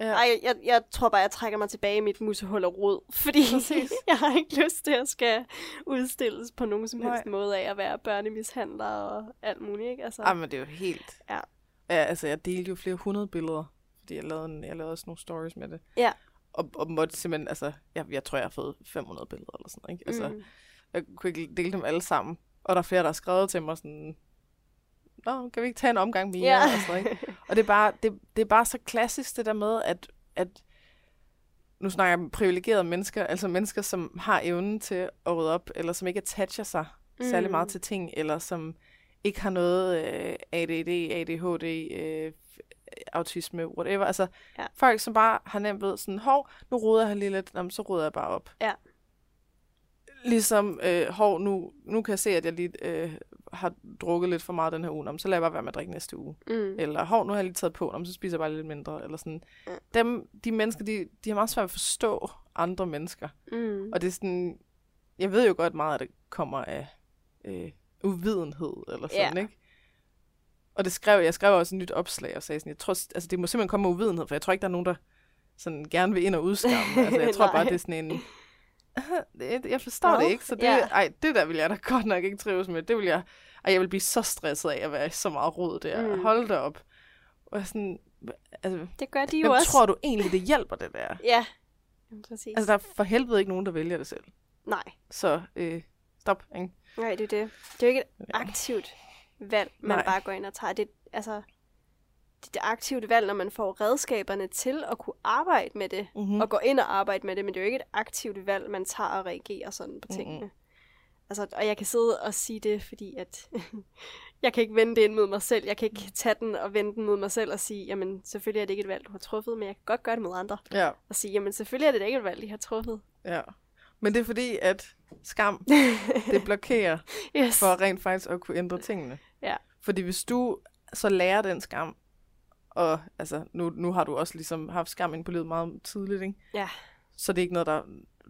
Ja. ej, jeg, jeg tror bare, jeg trækker mig tilbage i mit musehul og rod, fordi Præcis. jeg har ikke lyst til at skal udstilles på nogen som helst Nej. måde af at være børnemishandler og alt muligt, ikke? Altså, Ah, men det er jo helt... Ja. ja. Altså, jeg delte jo flere hundrede billeder, fordi jeg lavede, en, jeg lavede også nogle stories med det. Ja. Og, og måtte simpelthen, altså, jeg, jeg tror, jeg har fået 500 billeder eller sådan ikke? Altså, mm, Jeg kunne ikke dele dem alle sammen. Og der er flere, der har skrevet til mig sådan, Nå, kan vi ikke tage en omgang mere? Ja. Og, sådan, ikke? og det, er bare, det, det er bare så klassisk, det der med, at, at nu snakker jeg om privilegerede mennesker, altså mennesker, som har evnen til at rydde op, eller som ikke attacher sig mm. særlig meget til ting, eller som ikke har noget øh, ADD, ADHD, øh, autisme, whatever. Altså Ja. folk, som bare har nemt ved sådan, hov, nu ruder jeg lige lidt, Jamen, så ruder jeg bare op. Ja. Ligesom, øh, hov, nu, nu kan jeg se, at jeg lige øh, har drukket lidt for meget den her uge, så lader jeg bare være med at drikke næste uge. Mm. Eller, hov, nu har jeg lige taget på, så spiser jeg bare lidt mindre. Eller sådan. Dem, de mennesker, de, de har meget svært ved at forstå andre mennesker. Mm. Og det er sådan, jeg ved jo godt meget, at det kommer af øh, uvidenhed, eller sådan, Ja. ikke? Og det skrev, jeg skrev også et nyt opslag, og sagde sådan, jeg tror, altså det må simpelthen komme med uvidenhed, for jeg tror ikke, der er nogen, der sådan gerne vil ind og udskamme. altså jeg tror bare, det er sådan en, jeg forstår Nå, det ikke, så det, ja. ej, det der vil jeg da godt nok ikke trives med. Det vil jeg, ej, jeg vil blive så stresset af at være i så meget rod der. Mm. Hold da op. Og sådan, altså, Det gør de jo hvem også. tror du egentlig, det hjælper det der? Ja, præcis. Altså, der er for helvede ikke nogen, der vælger det selv. Nej, Så øh, stop, ikke? nej, det er det. Det er jo ikke et aktivt valg, man Nej. bare går ind og tager. Det, altså, det er det aktivt valg, når man får redskaberne til at kunne arbejde med det, Mm-hmm. og gå ind og arbejde med det, men det er jo ikke et aktivt valg, man tager og reagerer sådan på tingene. Mm-mm. Altså, og jeg kan sidde og sige det, fordi at jeg kan ikke vende det ind mod mig selv. Jeg kan ikke tage den og vende den mod mig selv og sige, jamen selvfølgelig er det ikke et valg, du har truffet, men jeg kan godt gøre det mod andre. Ja, Og sige, jamen selvfølgelig er det ikke et valg, de har truffet. ja. Men det er fordi, at skam, det blokerer Yes. for rent faktisk at kunne ændre tingene. Ja. Fordi hvis du så lærer den skam, og altså, nu, nu har du også ligesom haft skam ind på livet meget tidligt, ikke? Ja. Så det er ikke noget, der,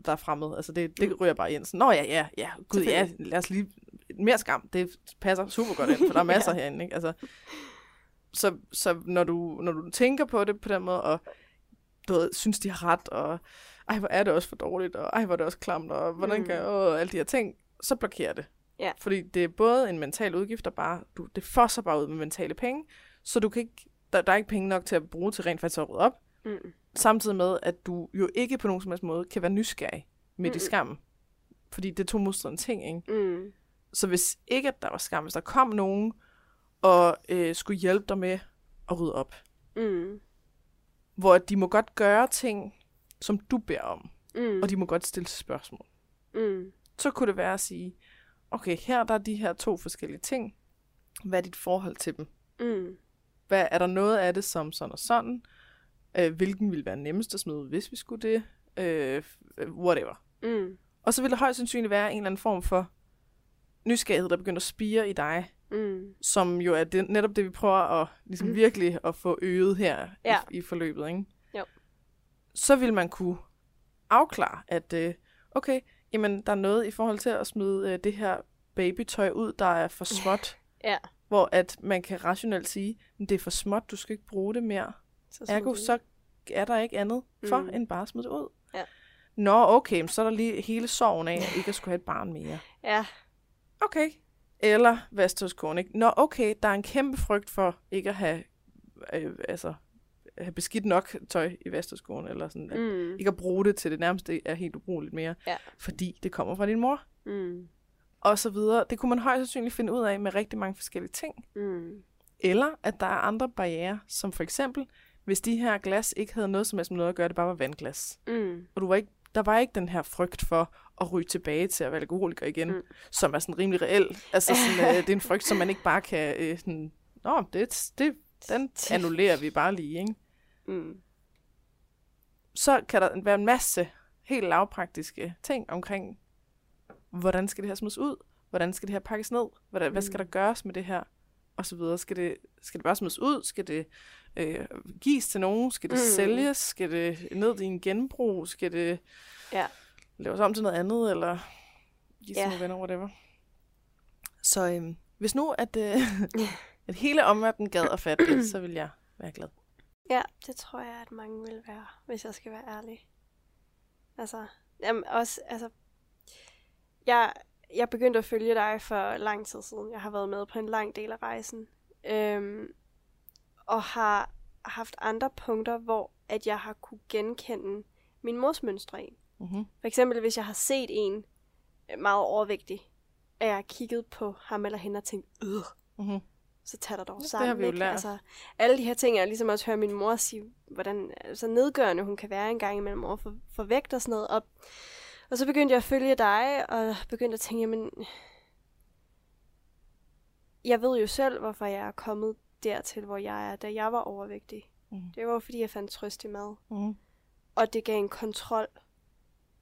der er fremmed. Altså, det, det ryger bare ind. Så, Nå ja, ja, ja, gud ja, lad os lige... Mere skam, det passer super godt ind, for der er masser ja. herinde, ikke? Altså, så, så når, du, når du tænker på det på den måde, og du ved, synes, de har ret, og ej, hvor er det også for dårligt, og ej, hvor er det også klamt, og hvordan Mm. kan jeg, og alle de her ting, så blokerer det. Ja. Fordi det er både en mental udgift, der bare, du, det fosser bare ud med mentale penge, så du kan ikke, der, der er ikke penge nok til at bruge til rent faktisk at rydde op, Mm. samtidig med, at du jo ikke på nogen som helst måde kan være nysgerrig midt i Mm-mm. skammen. Fordi det er to modstridende ting, ikke? Mm. Så hvis ikke, at der var skam, hvis der kom nogen og øh, skulle hjælpe dig med at rydde op, Mm. hvor de må godt gøre ting, som du beder om, Mm. og de må godt stille spørgsmål. Mm. Så kunne det være at sige, okay, her der er de her to forskellige ting. Hvad er dit forhold til dem? Mm. Hvad, er der noget af det som sådan og sådan? Øh, hvilken ville være nemmest at smide hvis vi skulle det? Øh, whatever. Mm. Og så vil der højst sandsynligt være en eller anden form for nysgerrighed, der begynder at spire i dig, Mm. som jo er det, netop det, vi prøver at ligesom virkelig at få øget her Ja. i, i forløbet. Ikke? Jo. Så vil man kunne afklare, at øh, okay, jamen, der er noget i forhold til at smide øh, det her babytøj ud, der er for småt. Ja. Hvor at man kan rationelt sige, "Men det er for småt, du skal ikke bruge det mere. Så Ergo, så er der ikke andet for, Mm. end bare at smide det ud. Ja. Nå, okay, så er der lige hele sorgen af, at ikke at skulle have et barn mere. Ja. Okay. Eller vasktøjskoen, ikke? Nå, okay, der er en kæmpe frygt for ikke at have, øh, altså, have beskidt nok tøj i vasktøjskoen, eller sådan, mm. Mm. ikke at bruge det til det nærmeste er helt ubrugeligt mere, Ja. fordi det kommer fra din mor, Mm. Og så videre. Det kunne man højst sandsynligt finde ud af med rigtig mange forskellige ting. Mm. Eller at der er andre barriere, som for eksempel, hvis de her glas ikke havde noget som helst med noget at gøre, det bare var vandglas. Mm. Og du var ikke, der var ikke den her frygt for at ryge tilbage til at være alkoholiker igen, Mm. som er sådan rimelig reel. Altså sådan, øh, det er en frygt, som man ikke bare kan... Øh, sådan, Nå, det, det, den annullerer vi bare lige, ikke? Mm. Så kan der være en masse helt lavpraktiske ting omkring, hvordan skal det her smides ud? Hvordan skal det her pakkes ned? Hvordan, mm. Hvad skal der gøres med det her? Og så videre. Skal det, skal det bare smides ud? Skal det øh, gives til nogen? Skal det Mm. mm. sælges? Skal det ned i en genbrug? Skal det Ja. laves om til noget andet? Eller gives Ja. til venner, whatever. Så øhm, hvis nu, at, øh, at hele omverdenen gad at fatte det, så vil jeg være glad. Ja, det tror jeg, at mange vil være, hvis jeg skal være ærlig. Altså, jamen også, altså, jeg, jeg begyndte at følge dig for lang tid siden. Jeg har været med på en lang del af rejsen. Øhm, og har haft andre punkter, hvor at jeg har kunne genkende min mors mønstre i. Mm-hmm. For eksempel, hvis jeg har set en meget overvægtig, at jeg har kigget på ham eller hende og tænkt, øh, Mm-hmm. så tag dig dog Ja, det sammen. har vi jo lært. Altså, alle de her ting, jeg ligesom også hører min mor sige, hvordan så nedgørende hun kan være en gang imellem over for, for vægt og sådan noget. Og, og så begyndte jeg at følge dig, og begyndte at tænke, jamen, jeg ved jo selv, hvorfor jeg er kommet dertil, hvor jeg er, da jeg var overvægtig. Mm. Det var fordi, jeg fandt trøst i mad. Mm. Og det gav en kontrol,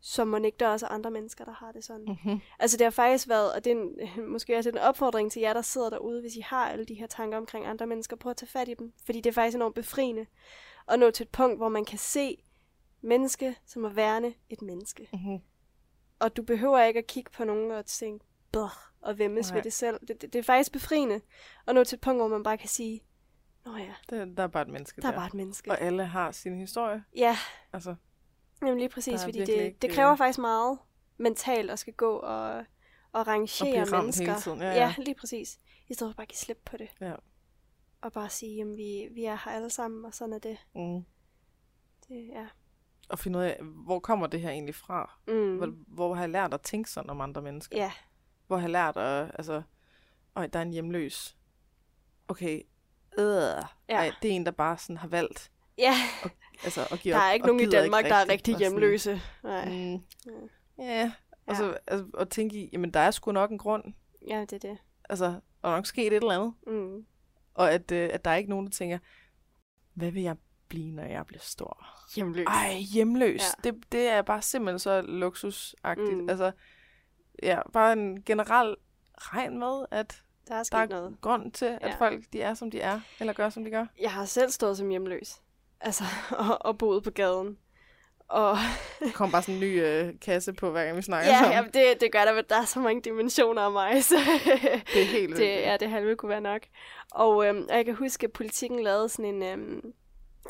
som man ikke der er også andre mennesker, der har det sådan. Mm-hmm. Altså det har faktisk været, og det er en, måske også en opfordring til jer, der sidder derude, hvis I har alle de her tanker omkring andre mennesker, prøv at tage fat i dem. Fordi det er faktisk enormt befriende at nå til et punkt, hvor man kan se menneske som at værne et menneske. Mm-hmm. Og du behøver ikke at kigge på nogen og tænke, Blah, og vemmes Nej. ved det selv. Det, det, det er faktisk befriende at nå til et punkt, hvor man bare kan sige, Nå ja, Det, der er bare et menneske der er der. bare et menneske. Og alle har sin historie. Ja, Altså, Jamen lige præcis, er fordi det, ikke, det øh, kræver faktisk meget mentalt at skal gå og, og Og rangere ramt mennesker. hele tiden, ja, ja, ja. lige præcis. I stedet for bare at give slip på det. Ja. Og bare sige, jamen vi, vi er her alle sammen, og sådan er det. mm. det ja. Og finde ud af, hvor kommer det her egentlig fra? Mm. Hvor, hvor har jeg lært at tænke sådan om andre mennesker? Ja, Hvor har jeg lært at, altså, øj, der er en hjemløs. Okay, øh, ja. ej, det er en, der bare sådan har valgt, ja. altså, at give der op, er ikke og nogen i Danmark, der er rigtig og hjemløse. Nej. Mm, Ja. ja, og så altså, at tænke i, jamen der er sgu nok en grund, Ja, det er det. altså, der er nok sket et eller andet, Mm. og at, øh, at der er ikke nogen, der tænker, hvad vil jeg blive, når jeg bliver stor? Hjemløs. Ej, hjemløs. Ja. Ja. Det, det er bare simpelthen så luksusagtigt. Mm. Altså, ja, bare en generel regn med, at der er der er noget. grund til, at Ja. folk de er, som de er, eller gør, som de gør. Jeg har selv stået som hjemløs. Altså, og, og boet på gaden. Og Der kommer bare sådan en ny øh, kasse på, hver gang vi snakker ja, sammen. jamen, det, det gør der, men der er så mange dimensioner af mig, så Det er helt det, ja, det halve kunne være nok. Og øhm, og jeg kan huske, at politikken lavede sådan en øhm,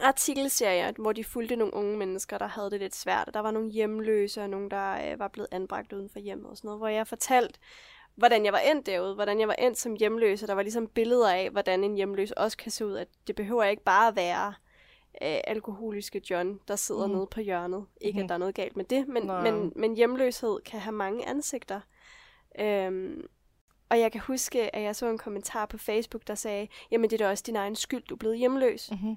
artikelserie, hvor de fulgte nogle unge mennesker, der havde det lidt svært. Og der var nogle hjemløse, og nogle, der øh, var blevet anbragt uden for hjemmet og sådan noget, hvor jeg fortalte, hvordan jeg var endt derude, hvordan jeg var endt som hjemløs, og der var ligesom billeder af, hvordan en hjemløs også kan se ud, at det behøver ikke bare at være øh, alkoholiske John, der sidder mm. Nede på hjørnet. Ikke, Mhm. at der er noget galt med det, men, men, men hjemløshed kan have mange ansigter. Øhm, og jeg kan huske, at jeg så en kommentar på Facebook, der sagde, jamen det er da også din egen skyld, du er blevet hjemløs. Mm-hmm.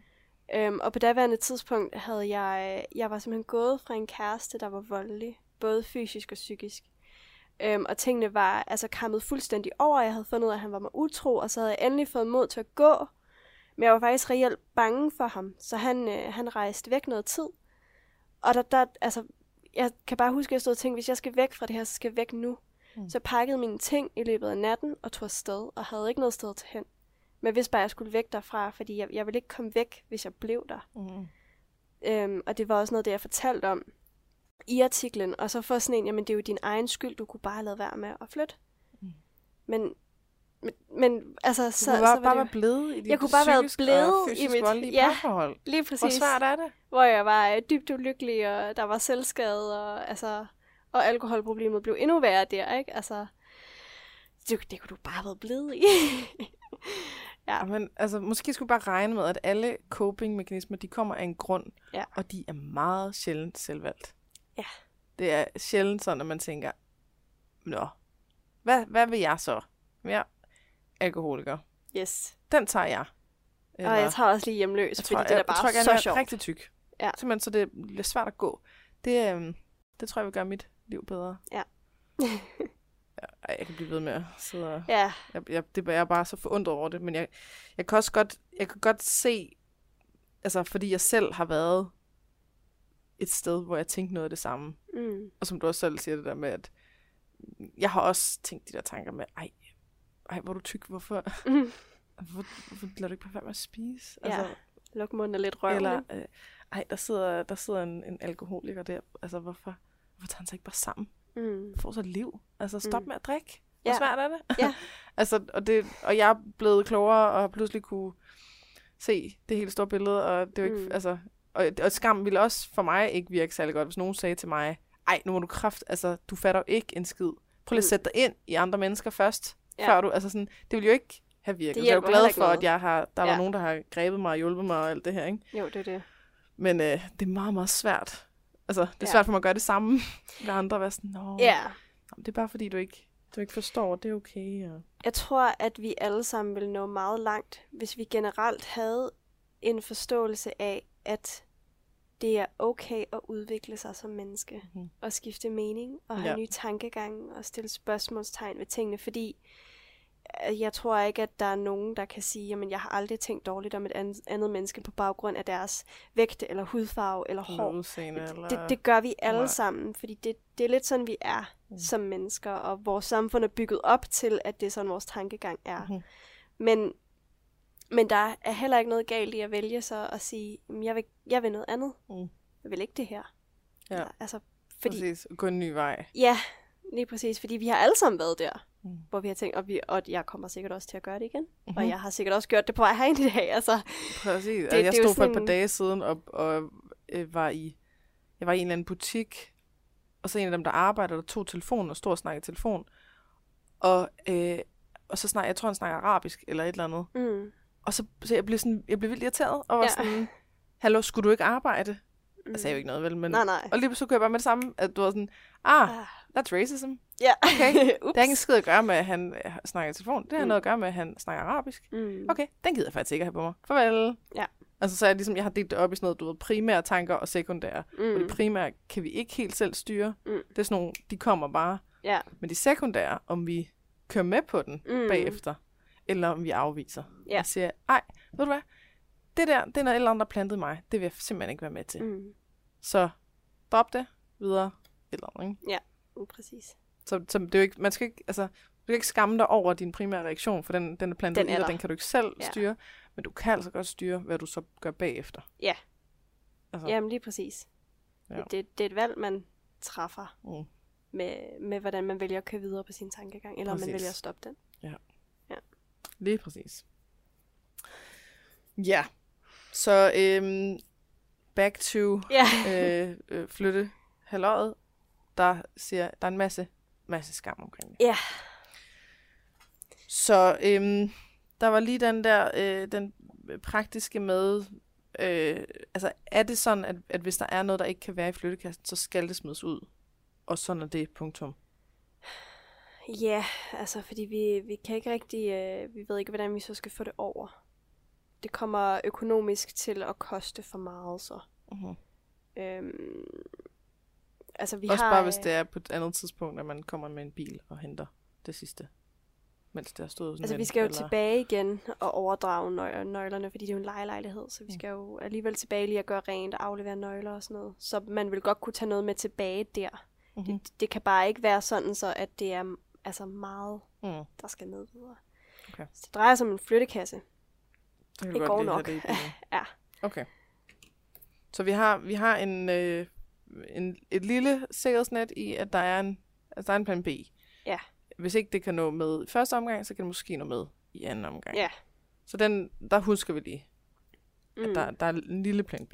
Øhm, og på daværende tidspunkt havde jeg, jeg var simpelthen gået fra en kæreste, der var voldelig, både fysisk og psykisk. Øhm, og tingene var altså kammet fuldstændig over. Jeg havde fundet ud af, at han var mig utro, og så havde jeg endelig fået mod til at gå. Men jeg var faktisk reelt bange for ham, så han, øh, han rejste væk noget tid. Og der, der, altså, jeg kan bare huske, at jeg stod og tænkte, hvis jeg skal væk fra det her, så skal jeg væk nu. Mm. Så jeg pakkede mine ting i løbet af natten og tog afsted, og havde ikke noget sted til hen. Men hvis bare jeg skulle væk derfra, fordi jeg, jeg ville ikke komme væk, hvis jeg blev der. Mm-hmm. Øhm, og det var også noget, det jeg fortalte om i artiklen. Og så for sådan en, jamen det er jo din egen skyld, du kunne bare lavet være med at flytte. Mm. Mm. Men, men, men altså, Du så, kunne så bare, var bare det være blevet i dit Jeg kunne bare være blevet i mit- ja, parforhold. lige Hvor præcis, svært er det? hvor jeg var øh, dybt ulykkelig, og der var selvskade, og, altså, og alkoholproblemet blev endnu værre der, ikke? Altså, det, det kunne du bare have været blevet i. Ja. Men altså, måske skulle bare regne med, at alle coping-mekanismer, de kommer af en grund, Ja. og de er meget sjældent selvvalgt. Ja. Det er sjældent sådan, at man tænker, nå, hvad, hvad vil jeg så? Jeg er alkoholiker. yes. Den tager jeg. Og jeg tager også lige hjemløs, jeg fordi tror, det er da jeg, bare jeg tror, jeg så jeg sjovt. er rigtig tyk. Ja. Simpelthen, så det bliver svært at gå. Det, øhm, det tror jeg vil gøre mit liv bedre. Ja. ej, jeg kan blive ved med at sidde og Ja, jeg, jeg, det, jeg er bare så forundret over det, men jeg, jeg kan også godt, jeg kan godt se, altså fordi jeg selv har været et sted, hvor jeg tænkte noget af det samme. mm. Og som du også selv siger det der med, at jeg har også tænkt de der tanker med, ej, ej hvor er du tyk, hvorfor, Mm. hvorfor, hvorfor lader du ikke bare være med at spise? Ja, luk munden og lidt røv. eller, øh, ej, der sidder, der sidder en, en alkoholiker der, altså hvorfor, hvorfor tager han sig ikke bare sammen? Mm. får så et liv. Altså, stop Mm. med at drikke. Hvor Ja. svært er det? Ja. altså, og, det, og jeg er blevet klogere, og har pludselig kunne se det hele store billede, og det er jo ikke, Mm. altså, og, og skam ville også for mig ikke virke særlig godt, hvis nogen sagde til mig, ej, nu må du kraft, altså, du fatter jo ikke en skid. Prøv lige at Mm. sætte dig ind i andre mennesker først, Ja. før du, altså sådan, det vil jo ikke have virket. Jeg er jo glad for, at jeg har, der Ja. var nogen, der har grebet mig og hjulpet mig og alt det her, ikke? Jo, det er det. Men øh, det er meget, meget svært. Altså, det er Ja. svært for mig at gøre det samme ved andre, være sådan, Nå, Ja, Jamen, det er bare fordi, du ikke, du ikke forstår, det er okay. Og... Jeg tror, at vi alle sammen vil nå meget langt, hvis vi generelt havde en forståelse af, at det er okay at udvikle sig som menneske, Mhm. og skifte mening, og have Ja. nye tankegange, og stille spørgsmålstegn ved tingene, fordi jeg tror ikke, at der er nogen, der kan sige, at jeg har aldrig tænkt dårligt om et andet, andet menneske på baggrund af deres vægt, eller hudfarve, eller hår. udseende, eller... Det, det gør vi alle Nej. sammen, fordi det, det er lidt sådan, vi er Mm. mm. som mennesker, og vores samfund er bygget op til, at det er sådan, vores tankegang er. Mhm. Men, men der er heller ikke noget galt i at vælge så at sige, "Jamen, jeg vil, jeg vil noget andet. Mm. Jeg vil ikke det her. Ja, Eller, altså, fordi, præcis. Gå en ny vej. ja, lige præcis, fordi vi har alle sammen været der, Mm. hvor vi har tænkt, og, vi, og jeg kommer sikkert også til at gøre det igen. Mhm. Og jeg har sikkert også gjort det på vej herind i dag. Altså, Præcis. Det, det er jeg jo stod for et par dage siden og, og øh, var i jeg var i en eller anden butik, og så en af dem, der arbejder, der tog telefonen og stod og snakkede i telefon. Og, øh, og så snakker, jeg tror, han snakker arabisk eller et eller andet. mm, Og så, så jeg blev sådan, jeg blev vildt irriteret, og var Ja. sådan, hallo, skulle du ikke arbejde? mm. Jeg sagde jo ikke noget, vel? Men, Nej, nej. Og lige så kunne jeg bare med det samme, at du var sådan, ah, Ah, that's racism. Ja, Okay. Det har ikke en skid at gøre med, at han øh, snakker i telefon. Det har Mm. noget at gøre med, at han snakker arabisk. Mm. Okay, den gider jeg faktisk ikke have på mig. Farvel. Ja. Altså, så er jeg ligesom, jeg har delt det op i sådan noget, du ved, primære tanker og sekundære. Mm. Og de primære kan vi ikke helt selv styre. Mm. Det er sådan nogle, de kommer bare. Ja. Men de sekundære, om vi kører med på den Mm. bagefter, eller om vi afviser. Ja. Og siger, ej, ved du hvad? Det der, det er noget eller andet, der plantede mig. Det vil jeg simpelthen ikke være med til. Mm. Så drop det videre. Eller andet, ikke? Mm, præcis. Så, så det er jo ikke, man skal ikke, altså, du kan ikke skamme dig over din primære reaktion, for den, den er plantet Den er den kan du ikke selv Ja. styre, men du kan altså godt styre, hvad du så gør bagefter. Ja. Altså, Jamen lige præcis. Ja. Ja. Det, det er et valg, man træffer Mm. med, med, hvordan man vælger at køre videre på sin tankegang, eller om Præcis. man vælger at stoppe den. Lige præcis. Ja, så øhm, back to Ja. øh, øh, flytte halvåret, der siger, der er en masse, masse skam omkring det. Ja. Så øhm, der var lige den der, øh, den praktiske med, øh, altså er det sådan, at, at hvis der er noget, der ikke kan være i flyttekassen, så skal det smides ud? Og sådan er det, punktum. Ja, altså fordi vi, vi kan ikke rigtig, øh, vi ved ikke, hvordan vi så skal få det over. Det kommer økonomisk til at koste for meget, så. Uh-huh. Øhm, altså vi Også har... bare, hvis øh, det er på et andet tidspunkt, at man kommer med en bil og henter det sidste. Mens det har stået sådan Altså, vi skal jo eller... tilbage igen og overdrage nøg- nøglerne, fordi det er jo en lejelejlighed, så vi Mm. skal jo alligevel tilbage lige at gøre rent og aflevere nøgler og sådan noget. Så man vil godt kunne tage noget med tilbage der. Mhm. Det, det kan bare ikke være sådan, så at det er altså meget, Mm. der skal med videre. Okay. Så det drejer sig om en flyttekasse. Det du går nok. det. Ja. Okay. Så vi har, vi har en, øh, en, et lille sikkerhedsnet i, at der er en, altså der er en plan B. Ja. Hvis ikke det kan nå med i første omgang, så kan det måske nå med i anden omgang. Ja. Så den, der husker vi lige, at Mm. der, der er en lille plan B.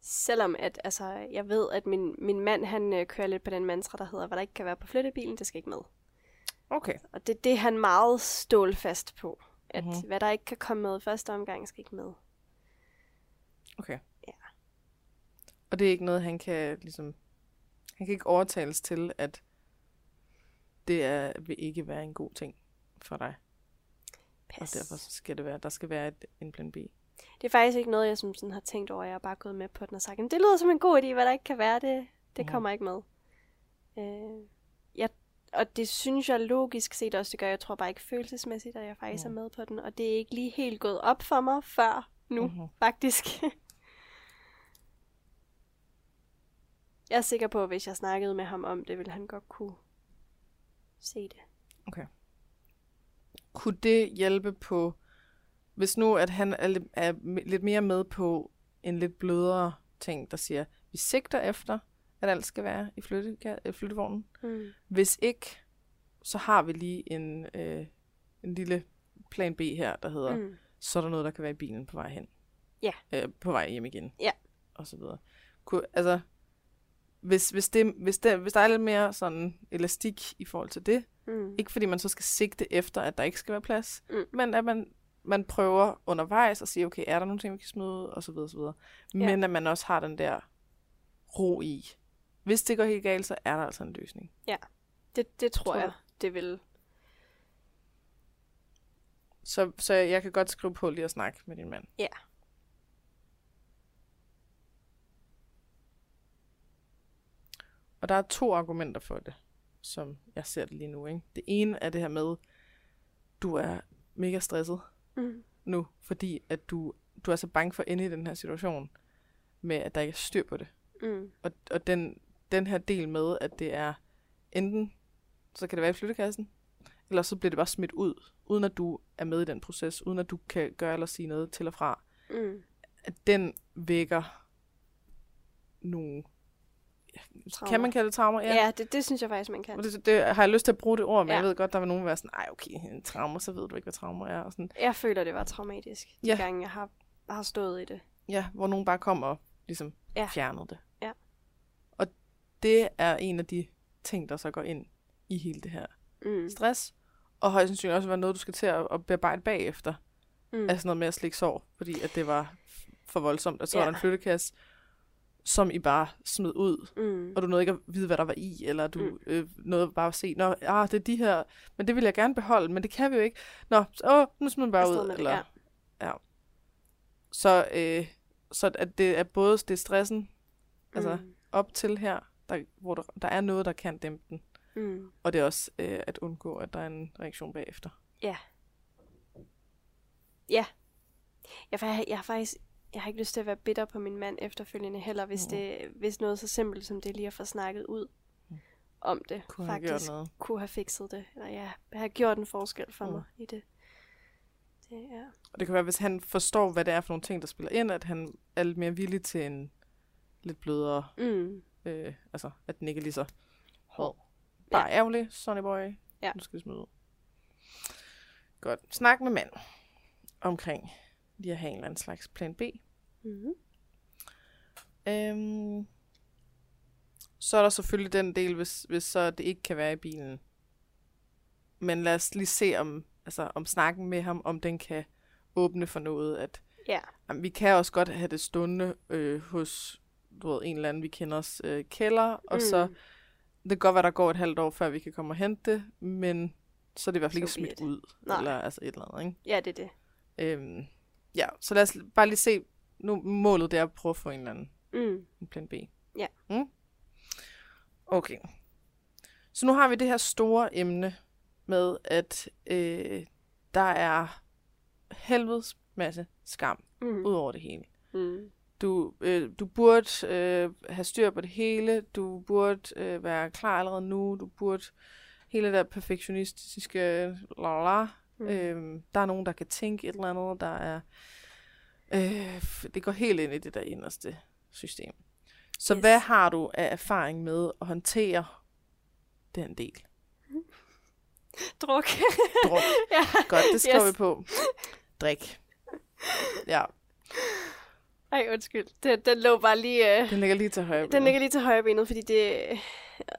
Selvom at, altså, jeg ved, at min, min mand, han øh, kører lidt på den mantra, der hedder, hvad der ikke kan være på flyttebilen, det skal ikke med. Okay. Og det, det er han meget stålfast på. At Mhm. mm-hmm. hvad der ikke kan komme med første omgang, skal ikke med. Okay. Ja. Og det er ikke noget, han kan ligesom... Han kan ikke overtales til, at det er, vil ikke være en god ting for dig. Pas. Og derfor så skal det være, der skal være et, en plan B. Det er faktisk ikke noget, jeg som sådan har tænkt over. Jeg har bare gået med på den og sagt, "Jamen, det lyder som en god idé, hvad der ikke kan være, det, det Mhm. kommer ikke med. Øh, jeg, og det synes jeg logisk set også, det gør. Jeg tror bare ikke følelsesmæssigt, at jeg faktisk Mhm. er med på den. Og det er ikke lige helt gået op for mig før nu, Mhm. faktisk. jeg er sikker på, at hvis jeg snakkede med ham om det, ville han godt kunne se det. Kunne det hjælpe på, hvis nu at han er, lidt- er lidt mere med på en lidt blødere ting, der siger, vi sigter efter, at alt skal være i flytte, flyttevognen. Mm. Hvis ikke, så har vi lige en, øh, en lille plan B her, der hedder, mm. Så er der noget, der kan være i bilen på vej hen. Ja. Øh, på vej hjem igen. Ja. Og så videre. Kunne, altså, hvis, hvis, det, hvis, det, hvis der er lidt mere sådan elastik i forhold til det, Mm. ikke fordi man så skal sigte efter, at der ikke skal være plads, Mm. men at man, man prøver undervejs at sige, okay, er der nogle ting, vi kan smide ud, og så videre, så videre. Men at man også har den der ro i. Hvis det går helt galt, så er der altså en løsning. Det Det, det tror, Tror jeg, det vil. Så, så jeg kan godt skrive på lige at snakke med din mand. Ja. Og der er to argumenter for det, som jeg ser det lige nu. Ikke? Det ene er det her med, du er mega stresset Mm. nu, fordi at du, du er så bange for at ende i den her situation, med at der ikke er styr på det. Mm. Og, og den, den her del med, at det er enten, så kan det være i flyttekassen, eller så bliver det bare smidt ud, uden at du er med i den proces, uden at du kan gøre eller sige noget til og fra. Mm. At den vækker nogle... Traumer. Kan man kalde det traumer? Ja, ja det, det synes jeg faktisk, man kan. Det, det, har jeg lyst til at bruge det ord, men Ja. jeg ved godt, der var nogen, der var sådan, ej okay, en traumer, så ved du ikke, hvad traumer er. Og sådan. Jeg føler, det var traumatisk, de Ja. gange, jeg har, har stået i det. Ja, hvor nogen bare kom og ligesom Ja. fjernede det. Ja. Og det er en af de ting, der så går ind i hele det her Mm. stress, og højst sandsynligt også være noget, du skal til at, at bearbejde bagefter. Mm. Altså noget med at slikke sår, fordi at det var for voldsomt. Og så. Ja. var der en flyttekasse, som I bare smed ud, Mm. og du nåede ikke at vide, hvad der var i, eller du Mm. øh, nåede bare at se, nå, ah, det er de her, men det vil jeg gerne beholde, men det kan vi jo ikke. Nå, så, åh, nu smider man bare ud. med det, Eller, ja. ja. Så, øh, så at det er både det er stressen altså, Mm. op til her, der, hvor der, der er noget, der kan dæmpe den, Mm. og det er også øh, at undgå, at der er en reaktion bagefter. Jeg, jeg, jeg har faktisk jeg har ikke lyst til at være bitter på min mand efterfølgende heller, hvis, Mm. det, hvis noget så simpelt som det lige at få snakket ud Mm. om det, Kunne have gjort faktisk noget. kunne have fikset det. Eller ja, have gjort en forskel for Mm. mig i det. Det er... Og det kan være, hvis han forstår, hvad det er for nogle ting, der spiller ind, at han er lidt mere villig til en lidt blødere, Mm. øh, altså at den ikke er lige så hård. Ja. Bare ærgerlig, Sonny Boy. Ja. Nu skal vi smide ud. Godt. Snak med mand omkring lige at have en eller anden slags plan B. Mm. Øhm, så er der selvfølgelig den del, hvis, hvis så det ikke kan være i bilen. Men lad os lige se, om, altså, om snakken med ham, om den kan åbne for noget. At, Ja. jamen, vi kan også godt have det stående øh, hos du ved, en eller anden, vi kender os øh, kælder, og Mm. så det kan godt være, der går et halvt år, før vi kan komme og hente det, men så er det i hvert fald ikke smidt ud. Nej. Eller altså et eller andet, ikke? Ja, det er det. Øhm, ja, så lad os bare lige se. Nu målet det er at prøve at få en eller anden Mm. en plan B. Ja. Mm? Okay. Så nu har vi det her store emne med, at øh, der er helvedes masse skam Mm. ud over det hele. Mm. Du, øh, du burde øh, have styr på det hele. Du burde øh, være klar allerede nu. Du burde hele det der perfektionistiske la la la. Mm. Øhm, der er nogen, der kan tænke et eller andet, der er... Øh, det går helt ind i det der inderste system. Så Yes. hvad har du af erfaring med at håndtere den del? Druk. Druk. ja. Godt, det skriver yes. vi på. Drik. Ja, Ej, undskyld. Den, den lå bare lige... Øh... den ligger lige til højre. Den ligger lige til højre benet, fordi det...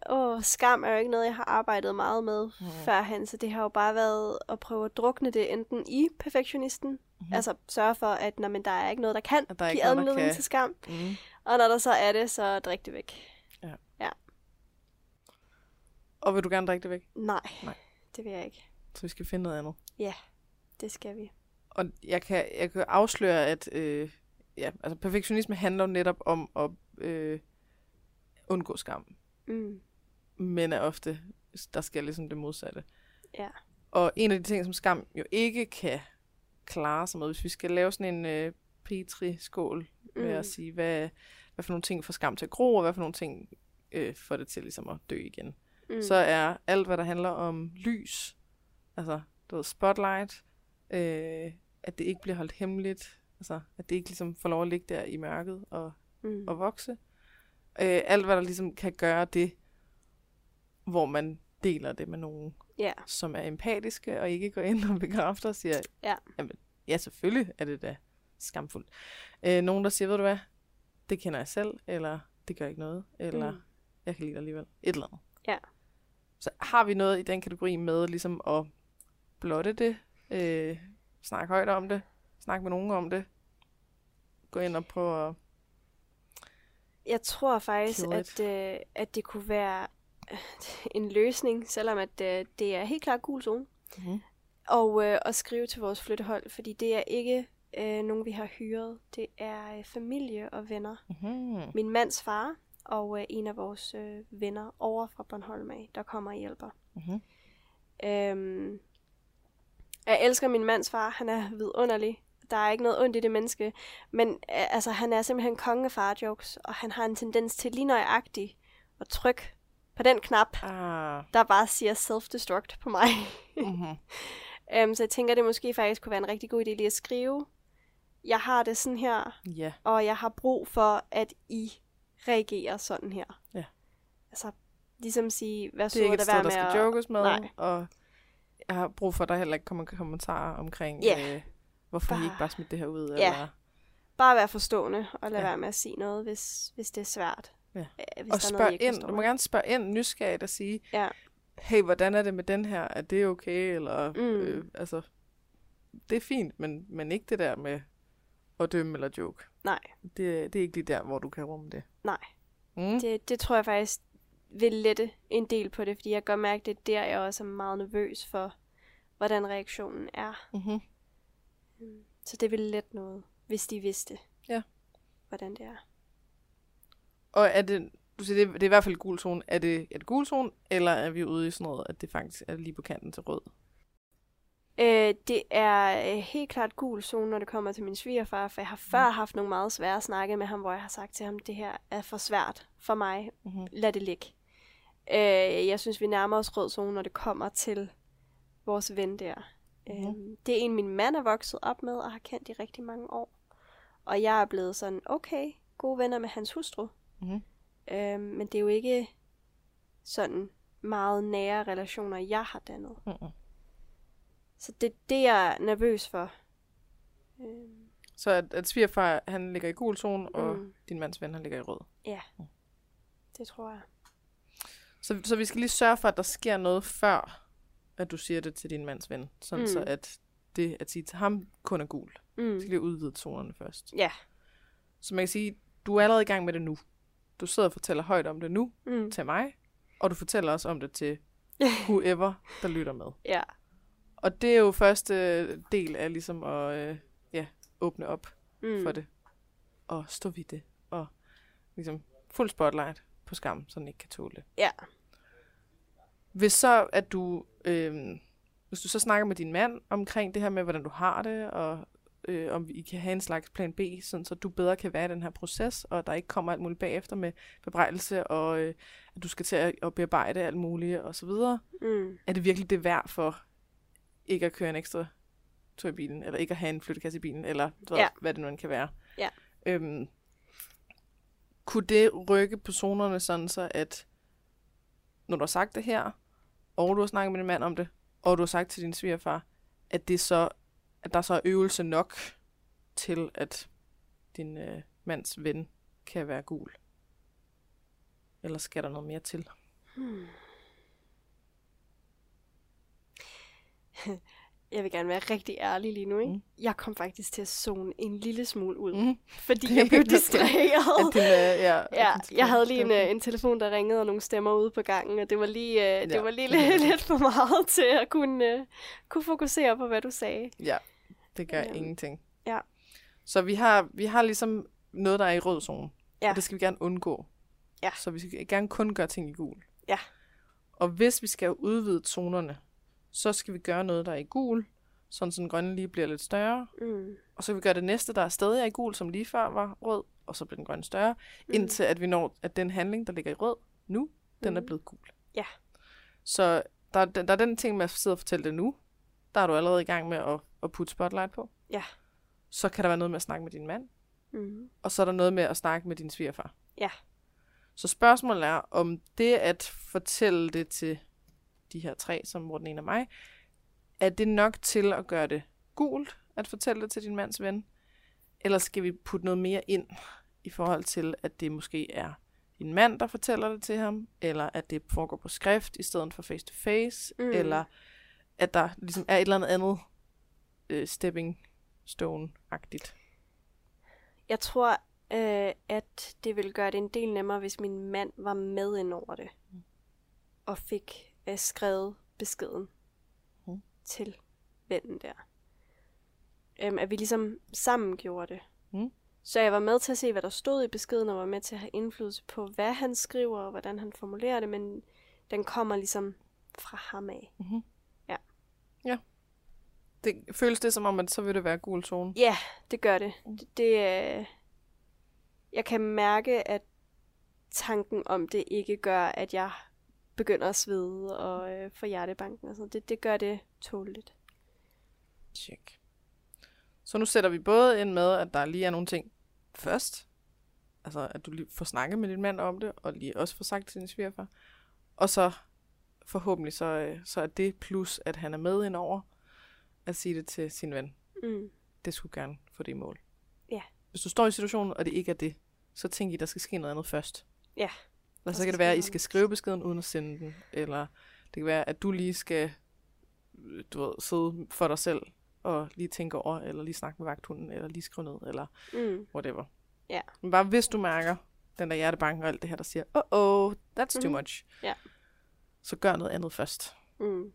Åh, skam er jo ikke noget, jeg har arbejdet meget med mm. førhen, så det har jo bare været at prøve at drukne det enten i perfektionisten, mm. altså sørge for, at når, men der er ikke noget, der kan At der er give anledning til skam, Mm. og når der så er det, så drik det væk. Og vil du gerne drikke det væk? Nej, Nej. det vil jeg ikke. Så vi skal finde noget andet. Det skal vi. Og jeg kan, jeg kan afsløre, at øh, ja, altså perfektionisme handler jo netop om at øh, undgå skam. Mm. Men er ofte, der sker ligesom det modsatte. Ja. Og en af de ting, som skam jo ikke kan klare sig med, hvis vi skal lave sådan en øh, petri-skål med Mm. at sige, hvad, hvad for nogle ting får skam til at gro, og hvad for nogle ting øh, får det til ligesom at dø igen. Mm. Så er alt, hvad der handler om lys, altså du ved, spotlight, øh, at det ikke bliver holdt hemmeligt, altså at det ikke ligesom får lov at ligge der i mørket og, mm. og vokse. Øh, alt, hvad der ligesom kan gøre det, hvor man deler det med nogen, Ja. som er empatiske, og ikke går ind og bekræfter og siger, Ja. Jamen, ja, selvfølgelig er det da skamfuldt. Øh, nogen, der siger, ved du hvad, det kender jeg selv, eller det gør ikke noget, eller Mm. jeg kan lide dig alligevel. Et eller andet. Ja. Så har vi noget i den kategori med ligesom at blotte det, øh, snakke højt om det, snakke med nogen om det, gå ind og prøve at... Jeg tror faktisk, at, øh, at det kunne være en løsning, selvom at øh, det er helt klart gul zone. Mm-hmm. Og øh, at skrive til vores flyttehold, fordi det er ikke øh, nogen, vi har hyret. Det er øh, familie og venner. Mm-hmm. Min mands far og øh, en af vores øh, venner over fra Bornholm af, der kommer og hjælper. Mm-hmm. Øhm, jeg elsker min mands far. Han er vidunderlig. Der er ikke noget ondt i det menneske. Men øh, altså, han er simpelthen konge af far-jokes, og han har en tendens til lige nøjagtigt at trykke på den knap, Ah. der bare siger self-destruct på mig. Mm-hmm. øhm, så jeg tænker, det måske faktisk kunne være en rigtig god idé lige at skrive. Jeg har det sådan her, Ja. og jeg har brug for, at I reagerer sådan her. Ja. Altså, ligesom sige, vær Det sød er ikke et være sted, der med skal at... jokes med, Nej. og jeg har brug for, at der heller ikke kommer kommentarer omkring, Ja. øh, hvorfor I Bare- ikke bare smidt det her ud, Ja. eller... Bare være forstående, og lade Ja. være med at sige noget, hvis, hvis det er svært. Ja. Øh, Hvis og noget, I spørg ikke ind. Du må gerne spørge ind nysgerrigt og sige, Ja. hey, hvordan er det med den her? Er det okay? Eller, Mm. øh, altså, det er fint, men, men ikke det der med at dømme eller joke. Nej. Det, det er ikke lige der, hvor du kan rumme det. Nej. Mm. Det, det tror jeg faktisk vil lette en del på det, fordi jeg kan godt mærke, det er der, jeg også er meget nervøs for, hvordan reaktionen er. Mm-hmm. Så det vil lette noget, hvis de vidste, Ja. hvordan det er. Og er det, du siger, det, er- det er i hvert fald gul zone. Er det, er det gul zone, eller er vi ude i sådan noget, at det faktisk er lige på kanten til rød? Øh, det er øh, helt klart gul zone, når det kommer til min svigerfar, for jeg har Mm. før haft nogle meget svære snakke med ham, hvor jeg har sagt til ham, det her er for svært for mig. Mm-hmm. Lad det ligge. Øh, jeg synes, vi nærmer os rød zone, når det kommer til vores ven der. Øh, det er en, min mand er vokset op med og har kendt i rigtig mange år. Og jeg er blevet sådan, okay, gode venner med hans hustru. Mm-hmm. Øh, men det er jo ikke sådan meget nære relationer, jeg har dannet. Mm-hmm. Så det er det, jeg er nervøs for. Øh, Så at, at svigerfar, han ligger i gul zone, og Mm. din mands ven, han ligger i rød. det tror jeg. Så, så vi skal lige sørge for, at der sker noget før, at du siger det til din mands ven. Sådan Mm. så at det at sige til ham kun er gul. Mm. skal lige udvide zonerne først. Ja. Så man kan sige, du er allerede i gang med det nu. Du sidder og fortæller højt om det nu Mm. til mig, og du fortæller også om det til whoever, der lytter med. Ja. Og det er jo første del af ligesom at øh, ja, åbne op Mm. for det. Og stå ved det. Og ligesom fuld spotlight på skam, så den ikke kan tåle det. Ja. Hvis så, at du, øh, hvis du så snakker med din mand omkring det her med, hvordan du har det, og øh, om I kan have en slags plan B, sådan, så du bedre kan være i den her proces, og der ikke kommer alt muligt bagefter med bebrejdelse, og øh, at du skal til at, bearbejde alt muligt, og så videre. Mm. Er det virkelig det værd for ikke at køre en ekstra tur i bilen, eller ikke at have en flyttekasse i bilen, eller du ved, Ja. hvad det nu end kan være? Ja. Øhm, kunne det rykke på zonerne sådan så, at når du har sagt det her, og du har snakket med din mand om det, og du har sagt til din svigerfar, at det så, at der så er øvelse nok til, at din øh, mands ven kan være gul? Eller skal der noget mere til? Hmm. Jeg vil gerne være rigtig ærlig lige nu, ikke? Mm. Jeg kom faktisk til at zone en lille smule ud, Mm. fordi Det jeg blev distraheret. Øh, ja, Ja, at din jeg havde lige en, telefon- øh, en telefon, der ringede, og nogle stemmer ude på gangen, og det var lige, øh, det Ja, var lige det lidt, det. lidt for meget til at kunne, øh, kunne fokusere på, hvad du sagde. Ja, det gør Øhm, ingenting. ja. Så vi har, vi har ligesom noget, der er i rød zone. Ja. Og det skal vi gerne undgå. Ja. Så vi skal gerne kun gøre ting i gul. Ja. Og hvis vi skal udvide zonerne, så skal vi gøre noget, der er i gul, sådan så den grønne lige bliver lidt større. Mm. Og så vil vi gøre det næste, der er stadig er i gul, som lige før var rød, og så bliver den grønne større, mm. indtil at vi når, at den handling, der ligger i rød nu, den er Mm. blevet gul. Ja. Så der, er den- der er den ting med at sidde og fortælle det nu, der er du allerede i gang med at, at putte spotlight på. Ja. Så kan der være noget med at snakke med din mand, Mm. og så er der noget med at snakke med din svigerfar. Ja. Så spørgsmålet er, om det at fortælle det til de her tre, som hvor den ene er mig, er det nok til at gøre det gult, at fortælle det til din mands ven? Eller skal vi putte noget mere ind i forhold til, at det måske er din mand, der fortæller det til ham, eller at det foregår på skrift i stedet for face to face, Mm. eller at der ligesom er et eller andet andet øh, stepping stone-agtigt. Jeg tror, øh, at det ville gøre det en del nemmere, hvis min mand var med ind over det. og fik øh, skrevet beskeden Mhm. til vennen der. Øhm, at vi ligesom sammen gjorde det. Mhm. Så jeg var med til at se, hvad der stod i beskeden, og var med til at have indflydelse på, hvad han skriver, og hvordan han formulerer det, men den kommer ligesom fra ham af. Mm-hmm. Ja. Ja. Det, føles det som om, at så vil det være gul zone? Ja, det gør det. Det, det øh, jeg kan mærke, at tanken om det ikke gør, at jeg begynder at svede og øh, få hjertebanken og sådan. Det, det gør det tåligt. Check. Så nu sætter vi både ind med, at der lige er nogle ting først. Altså, at du lige får snakket med din mand om det, og lige også får sagt til din svigerfar. Og så forhåbentlig så, øh, så er det plus, at han er med indover, at sige det til sin ven. Mm. Det skulle gerne få det i mål. Ja. Hvis du står i situationen, og det ikke er det, så tænk I, der skal ske noget andet først. Ja. Eller så kan det være, at I skal skrive beskeden uden at sende den. Eller det kan være, at du lige skal du ved, sidde for dig selv og lige tænke over, eller lige snakke med vagthunden, eller lige skrive ned, eller Mm. whatever. Ja. Men bare hvis du mærker den der hjertebanken og alt det her, der siger, oh oh, that's too Mhm. much. Ja. Så gør noget andet først. Mm.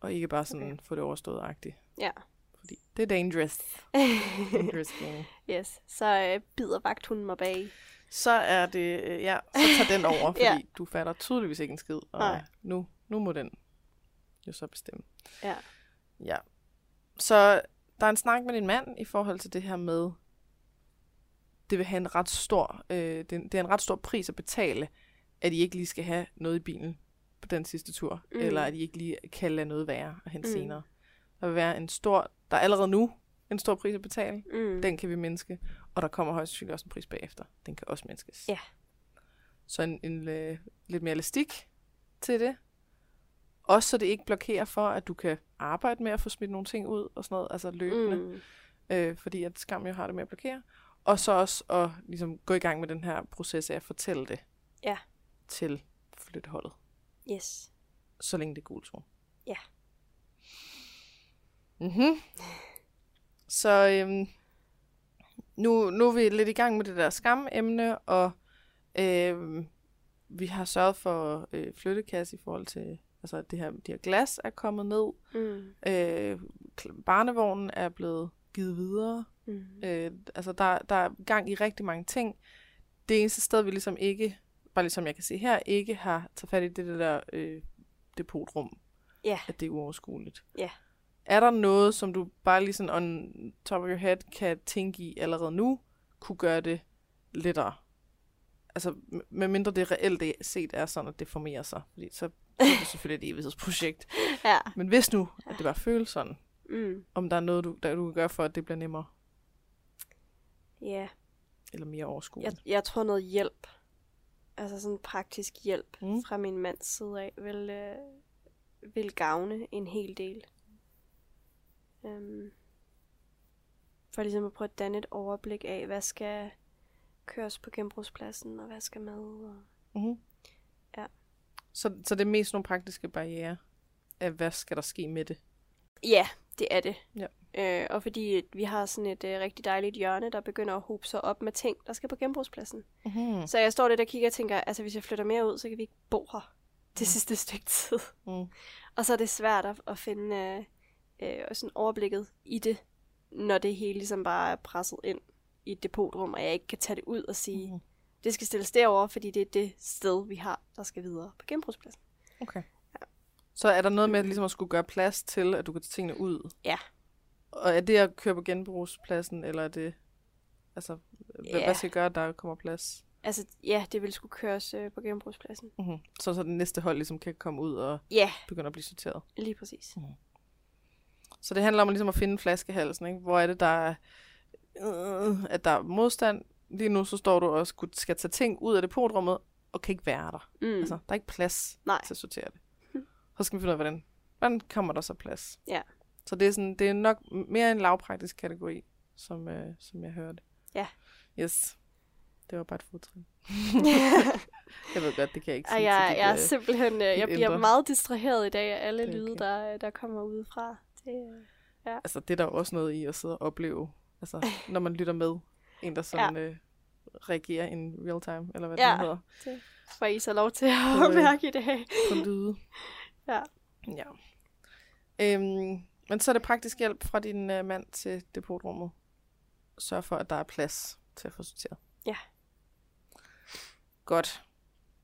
Og ikke bare sådan Okay. få det overstået-agtigt. Ja. Fordi det er dangerous. dangerous game. yes. Så øh, bider vagthunden mig bag. Så er det, øh, ja, så tager den over, fordi Ja. du fatter tydeligvis ikke en skid. Og Nej. nu, nu må den jo så bestemme. Ja. Ja. Så der er en snak med din mand i forhold til det her med, det vil have en ret stor, øh, det, det er en ret stor pris at betale, at I ikke lige skal have noget i bilen på den sidste tur, Mm. eller at I ikke lige kan lade noget være og hente Mm. mm. senere. Der vil være en stor, der er allerede nu en stor pris at betale. Mm. Den kan vi mindske, og der kommer højst sandsynligt også en pris bagefter. Den kan også mindskes. Ja. Så en, en øh, lidt mere elastik til det. Også så det ikke blokerer for, at du kan arbejde med at få smidt nogle ting ud og sådan noget, altså løbende, mm. Øh, fordi at skam jo har det med at blokere. Og så også at ligesom, gå i gang med den her proces af at fortælle det Ja. til flytteholdet, Yes. så længe det er gul zone. Ja. Mhm. Så øhm, nu, nu er vi lidt i gang med det der skamemne, og øhm, vi har sørget for øh, flyttekasse i forhold til, altså det her, de her glas er kommet ned. Mm. Øh, barnevognen er blevet givet videre. Mm. Øh, altså der, der er gang i rigtig mange ting. Det eneste sted, vi ligesom ikke, bare ligesom jeg kan se her, ikke har taget fat i det, det der øh, depotrum. Ja. At det er uoverskueligt. Ja. Er der noget, som du bare lige sådan on top of your head kan tænke i allerede nu, kunne gøre det lettere? Altså, m- medmindre det reelt set er sådan, at det formerer sig. Fordi så, er det selvfølgelig et evighedsprojekt. Ja. Men hvis nu, at det bare føles sådan, Mm. om der er noget, du, der du kan gøre for, at det bliver nemmere Ja. eller mere Jeg, overskueligt. jeg tror noget hjælp, altså sådan praktisk hjælp mm. fra min mands side af, vil, øh, vil gavne en hel del. Um, for ligesom at prøve at danne et overblik af, hvad skal køres på genbrugspladsen, og hvad skal med. Og... Mm-hmm. Ja. Så, så det er mest nogle praktiske barriere af, hvad skal der ske med det? Ja, det er det. Ja. Øh, og fordi vi har sådan et øh, rigtig dejligt hjørne, der begynder at hobe sig op med ting, der skal på genbrugspladsen. Mm-hmm. Så jeg står lidt og kigger og tænker, altså hvis jeg flytter mere ud, så kan vi ikke bo her det sidste stykke tid. Mm. Og så er det svært at, at finde øh, øh, sådan overblikket i det, når det hele ligesom bare er presset ind i et depotrum, og jeg ikke kan tage det ud og sige, mm. det skal stilles derover, fordi det er det sted, vi har, der skal videre på genbrugspladsen. Okay. Så er der noget med ligesom at skulle gøre plads til, at du kan tage tingene ud? Ja. Og er det at køre på genbrugspladsen, eller er det... Altså, hvad, Ja. hvad skal gøre, at der kommer plads? Altså, ja, det vil skulle køres øh, på genbrugspladsen. Mm-hmm. Så, så det næste hold ligesom kan komme ud og Ja, begynde at blive sorteret. lige præcis. Så det handler om ligesom at finde flaskehalsen, ikke? Hvor er det, der er, øh, at der er modstand. Lige nu så står du og skal tage ting ud af depotrummet, og kan ikke være der. Mm. Altså, der er ikke plads Nej. til at sortere det. Så skal vi finde ud af, hvordan, hvordan kommer der så plads? Ja. Så det er, sådan, det er nok mere en lavpraktisk kategori, som, øh, som jeg hørte. Ja. Yes. Det var bare et fodtrin. jeg ved godt, det kan jeg ikke sige Og jeg, til dit, jeg er øh, simpelthen, øh, jeg bliver indre. meget distraheret i dag af alle er lyde, okay. der, der kommer udefra. Det, øh, Altså, det er der jo også noget i at sidde og opleve, altså, når man lytter med. En, der sådan, ja. øh, reagere in real time, eller hvad Ja. det hedder, Får I så lov til at Øh. mærke i dag. på lyde. Ja. Ja. Øhm, men så er det praktisk hjælp fra din øh, mand til depotrummet. Sørg for, at der er plads til at få sorteret. Ja. Godt.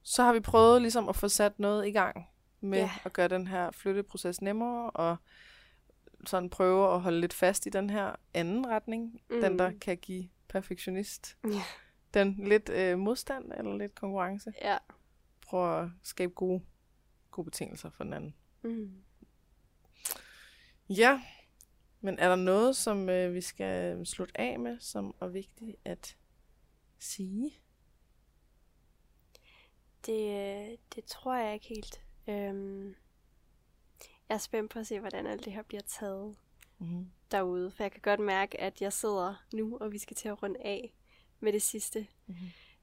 Så har vi prøvet ligesom at få sat noget i gang med Ja. at gøre den her flytteproces nemmere, og sådan prøve at holde lidt fast i den her anden retning. Mm. Den, der kan give perfektionist. Ja. Den lidt øh, modstand eller lidt konkurrence. Ja. Prøv at skabe gode, gode betingelser for den anden. Mm. Ja, men er der noget, som øh, vi skal slutte af med, som er vigtigt at sige? Det, øh, det tror jeg ikke helt. Øhm, jeg er spændt på at se, hvordan alt det her bliver taget Mm-hmm. derude. For jeg kan godt mærke, at jeg sidder nu, og vi skal til at runde af med det sidste. Mhm.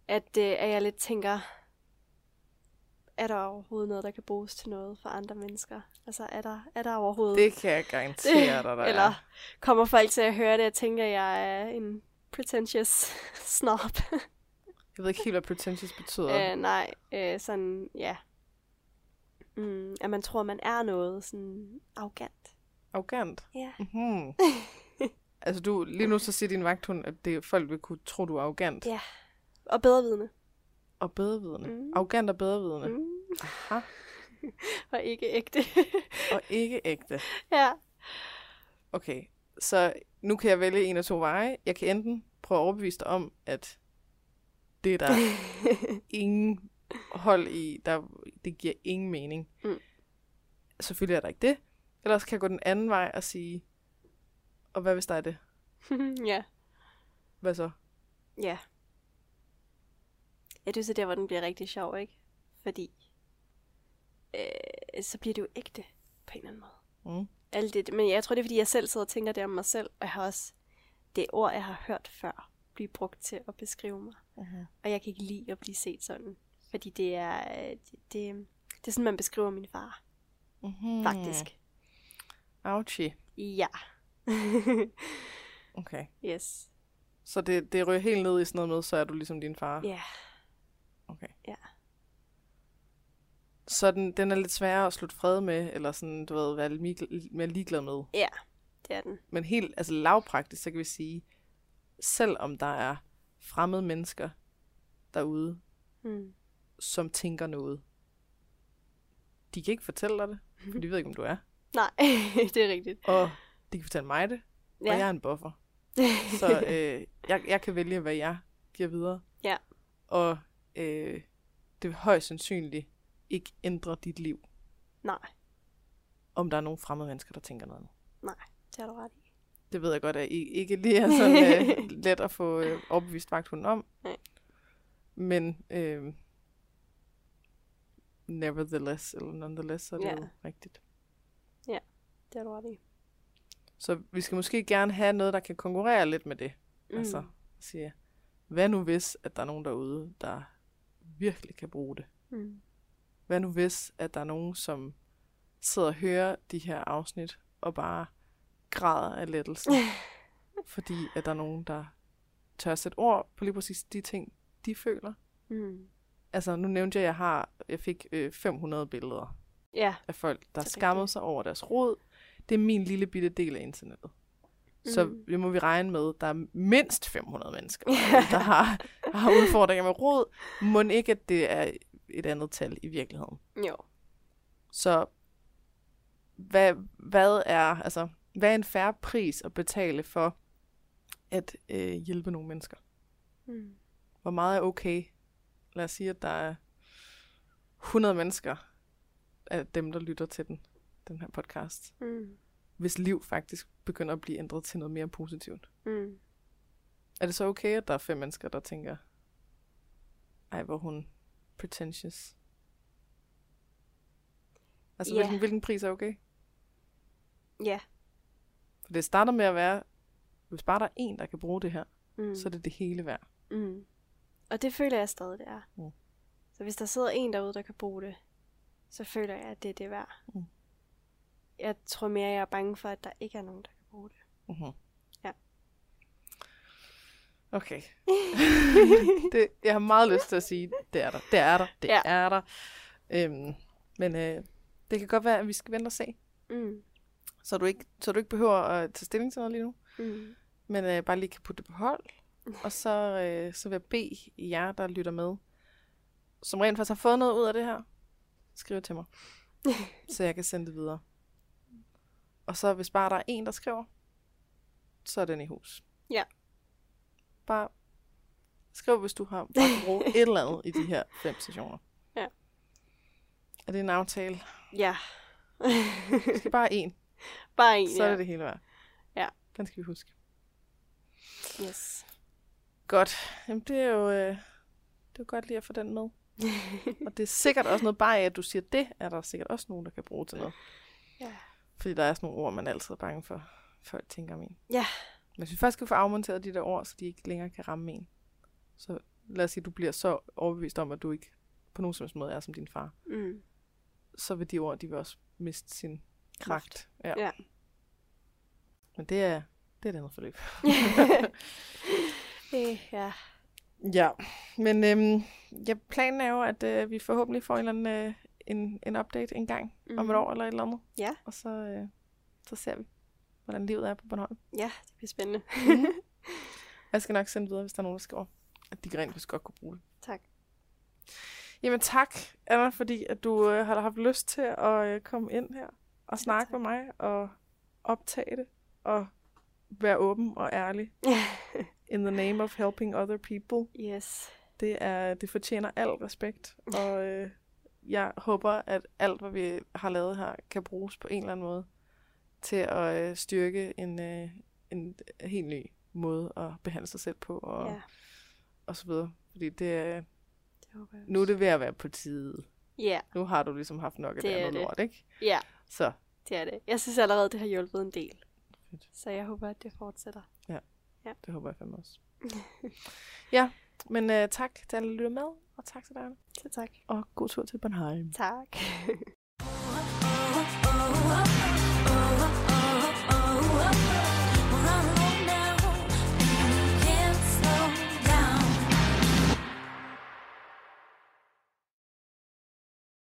At, øh, at jeg lidt tænker, er der overhovedet noget, der kan bruges til noget for andre mennesker? Altså, er der, er der overhovedet... Det kan jeg garantere dig, der Eller er. kommer folk til at høre det og tænker, at jeg er en pretentious snob? Jeg ved ikke helt, hvad pretentious betyder. øh, nej, øh, sådan, ja. Mm, at man tror, man er noget sådan arrogant. Arrogant. Ja. Mm-hmm. altså, du, lige nu så siger din vagthund, at det, folk vil kunne tro, du er arrogant. Ja. Og bedrevidende. Og bedrevidende. Mm. Arrogant og bedrevidende. Mm. Aha. Og ikke ægte. Og ikke ægte. ja. Okay, så nu kan jeg vælge en af to veje. Jeg kan enten prøve at overbevise dig om, at det er der ingen hold i, der, det giver ingen mening. Mm. Selvfølgelig er der ikke det. Ellers kan jeg gå den anden vej og sige, og hvad hvis der er det? ja. Hvad så? Ja. Ja, det er så der, hvor den bliver rigtig sjov, ikke? Fordi øh, så bliver det jo ægte på en eller anden måde. Mm. Alt det, men jeg tror, det er, fordi jeg selv sidder og tænker det om mig selv, og jeg har også det ord, jeg har hørt før, blive brugt til at beskrive mig. Uh-huh. Og jeg kan ikke lide at blive set sådan. Fordi det er, øh, det, det, det er sådan, man beskriver min far, Mm-hmm. faktisk. Ouchie. Ja. Okay. yes. Så det, det ryger helt ned i sådan noget med, så er du ligesom din far. Ja. Okay. Ja. Så den, den er lidt sværere at slutte fred med, eller sådan, du ved, være lidt mere ligeglad med. Ja, det er den. Men helt altså lavpraktisk, så kan vi sige, selvom der er fremmede mennesker derude, Mm. Som tænker noget, de kan ikke fortælle dig det, for de ved ikke, om du er. Nej, det er rigtigt. Og de kan fortælle mig det, ja. og jeg er en buffer. Så øh, jeg, jeg kan vælge, hvad jeg giver videre. Ja. Og øh, det vil højst sandsynligt ikke ændre dit liv, Nej, om der er nogle fremmede mennesker, der tænker noget andet. det har du ret i. Det ved jeg godt, at I ikke lige er sådan øh, let at få øh, overbevist vagthunden om. Nej. Men øh, nevertheless, eller nonetheless, så er det Ja. jo rigtigt. Det har du ret i. Så vi skal måske gerne have noget, der kan konkurrere lidt med det. Mm. Altså, sige, hvad nu hvis, at der er nogen derude, der virkelig kan bruge det? Mm. Hvad nu hvis, at der er nogen, som sidder og hører de her afsnit, og bare græder af lettelse, fordi at der er nogen, der tør sætte ord på lige præcis de ting, de føler. Mm. Altså, nu nævnte jeg, at jeg, har, jeg fik øh, 500 billeder Ja. af folk, der er skammede sig over deres råd. Det er min lille bitte del af internettet. Så Mm. det må vi regne med, der er mindst 500 mennesker, der har, har udfordringer med råd. Må ikke, at det er et andet tal i virkeligheden. Jo. Så hvad, hvad er altså hvad er en færre pris at betale for at øh, hjælpe nogle mennesker? Mm. Hvor meget er okay? Lad os sige, at der er 100 mennesker af dem, der lytter til den, den her podcast, Mm. hvis liv faktisk begynder at blive ændret til noget mere positivt. Mm. Er det så okay, at der er fem mennesker, der tænker, ej, hvor hun pretentious? Altså, Ja. hvilken, hvilken pris er okay? Ja. For det starter med at være, hvis bare der er en, der kan bruge det her, mm. så er det det hele værd. Mm. Og det føler jeg stadig, det er. Mm. Så hvis der sidder en derude, der kan bruge det, så føler jeg, at det er det værd. Mm. Jeg tror mere, jeg er bange for, at der ikke er nogen, der kan bruge det. Uh-huh. Ja. Okay. det, jeg har meget lyst til at sige, det er der, det er der, det ja. er der. Øhm, men øh, det kan godt være, at vi skal vente og se. Mm. Så du ikke, så du ikke behøver at tage stilling til noget lige nu. Mm. Men øh, bare lige kan putte det på hold. Og så, øh, så vil jeg bede jer, der lytter med, som rent faktisk har fået noget ud af det her, skriv til mig. så jeg kan sende det videre. Og så hvis bare der er en, der skriver, så er den i hus. Ja. Bare skriv, hvis du har bruge et eller andet i de her fem sessioner. Ja. Er det en aftale? Ja. Det skal bare en, Bare en, så er ja. det det hele værd. Ja. Den skal vi huske. Yes. Godt. Jamen, det er jo, øh, det er godt lige at få den med. Og det er sikkert også noget, bare af at du siger det, er der sikkert også nogen, der kan bruge til noget. Ja. Fordi der er sådan nogle ord, man altid er bange for, folk tænker om en. Ja. Men hvis vi først skal få afmonteret de der ord, så de ikke længere kan ramme en, så lad os sige, at du bliver så overbevist om, at du ikke på nogen som helst måde er som din far, Mm. så vil de ord, de vil også miste sin Kraft. Ja. Ja. Men det er, det er et andet forløb. Øh, ja. Ja, men øhm, ja, planen er jo, at øh, vi forhåbentlig får en, eller anden, øh, en, en update en gang mm. om et år eller et eller andet. Ja. Og så, øh, så ser vi, hvordan livet er på Bornholm. Ja, det bliver spændende. Jeg skal nok sende videre, hvis der er nogen, der skriver, at de rent faktisk godt kunne bruge det. tak. Jamen tak, Anna, fordi at du øh, har haft lyst til at øh, komme ind her og snakke tak. med mig og optage det og være åben og ærlig. In the name of helping other people. yes. Det, er, det fortjener al respekt, og øh, jeg håber, at alt, hvad vi har lavet her, kan bruges på en eller anden måde til at øh, styrke en, øh, en helt ny måde at behandle sig selv på, og, Ja, og så videre. Fordi det, er- det håber jeg. nu er det ved at være på tide. Ja, Nu har du ligesom haft nok af Det det andet det. lort, ikke? ja, Så, det er det. Jeg synes allerede, det har hjulpet en del. Fedt. Så jeg håber, at det fortsætter. Det håber jeg fandme også. ja, men øh, tak til alle, der lytter med, og tak til dig. Så tak. og god tur til Bornholm. Tak.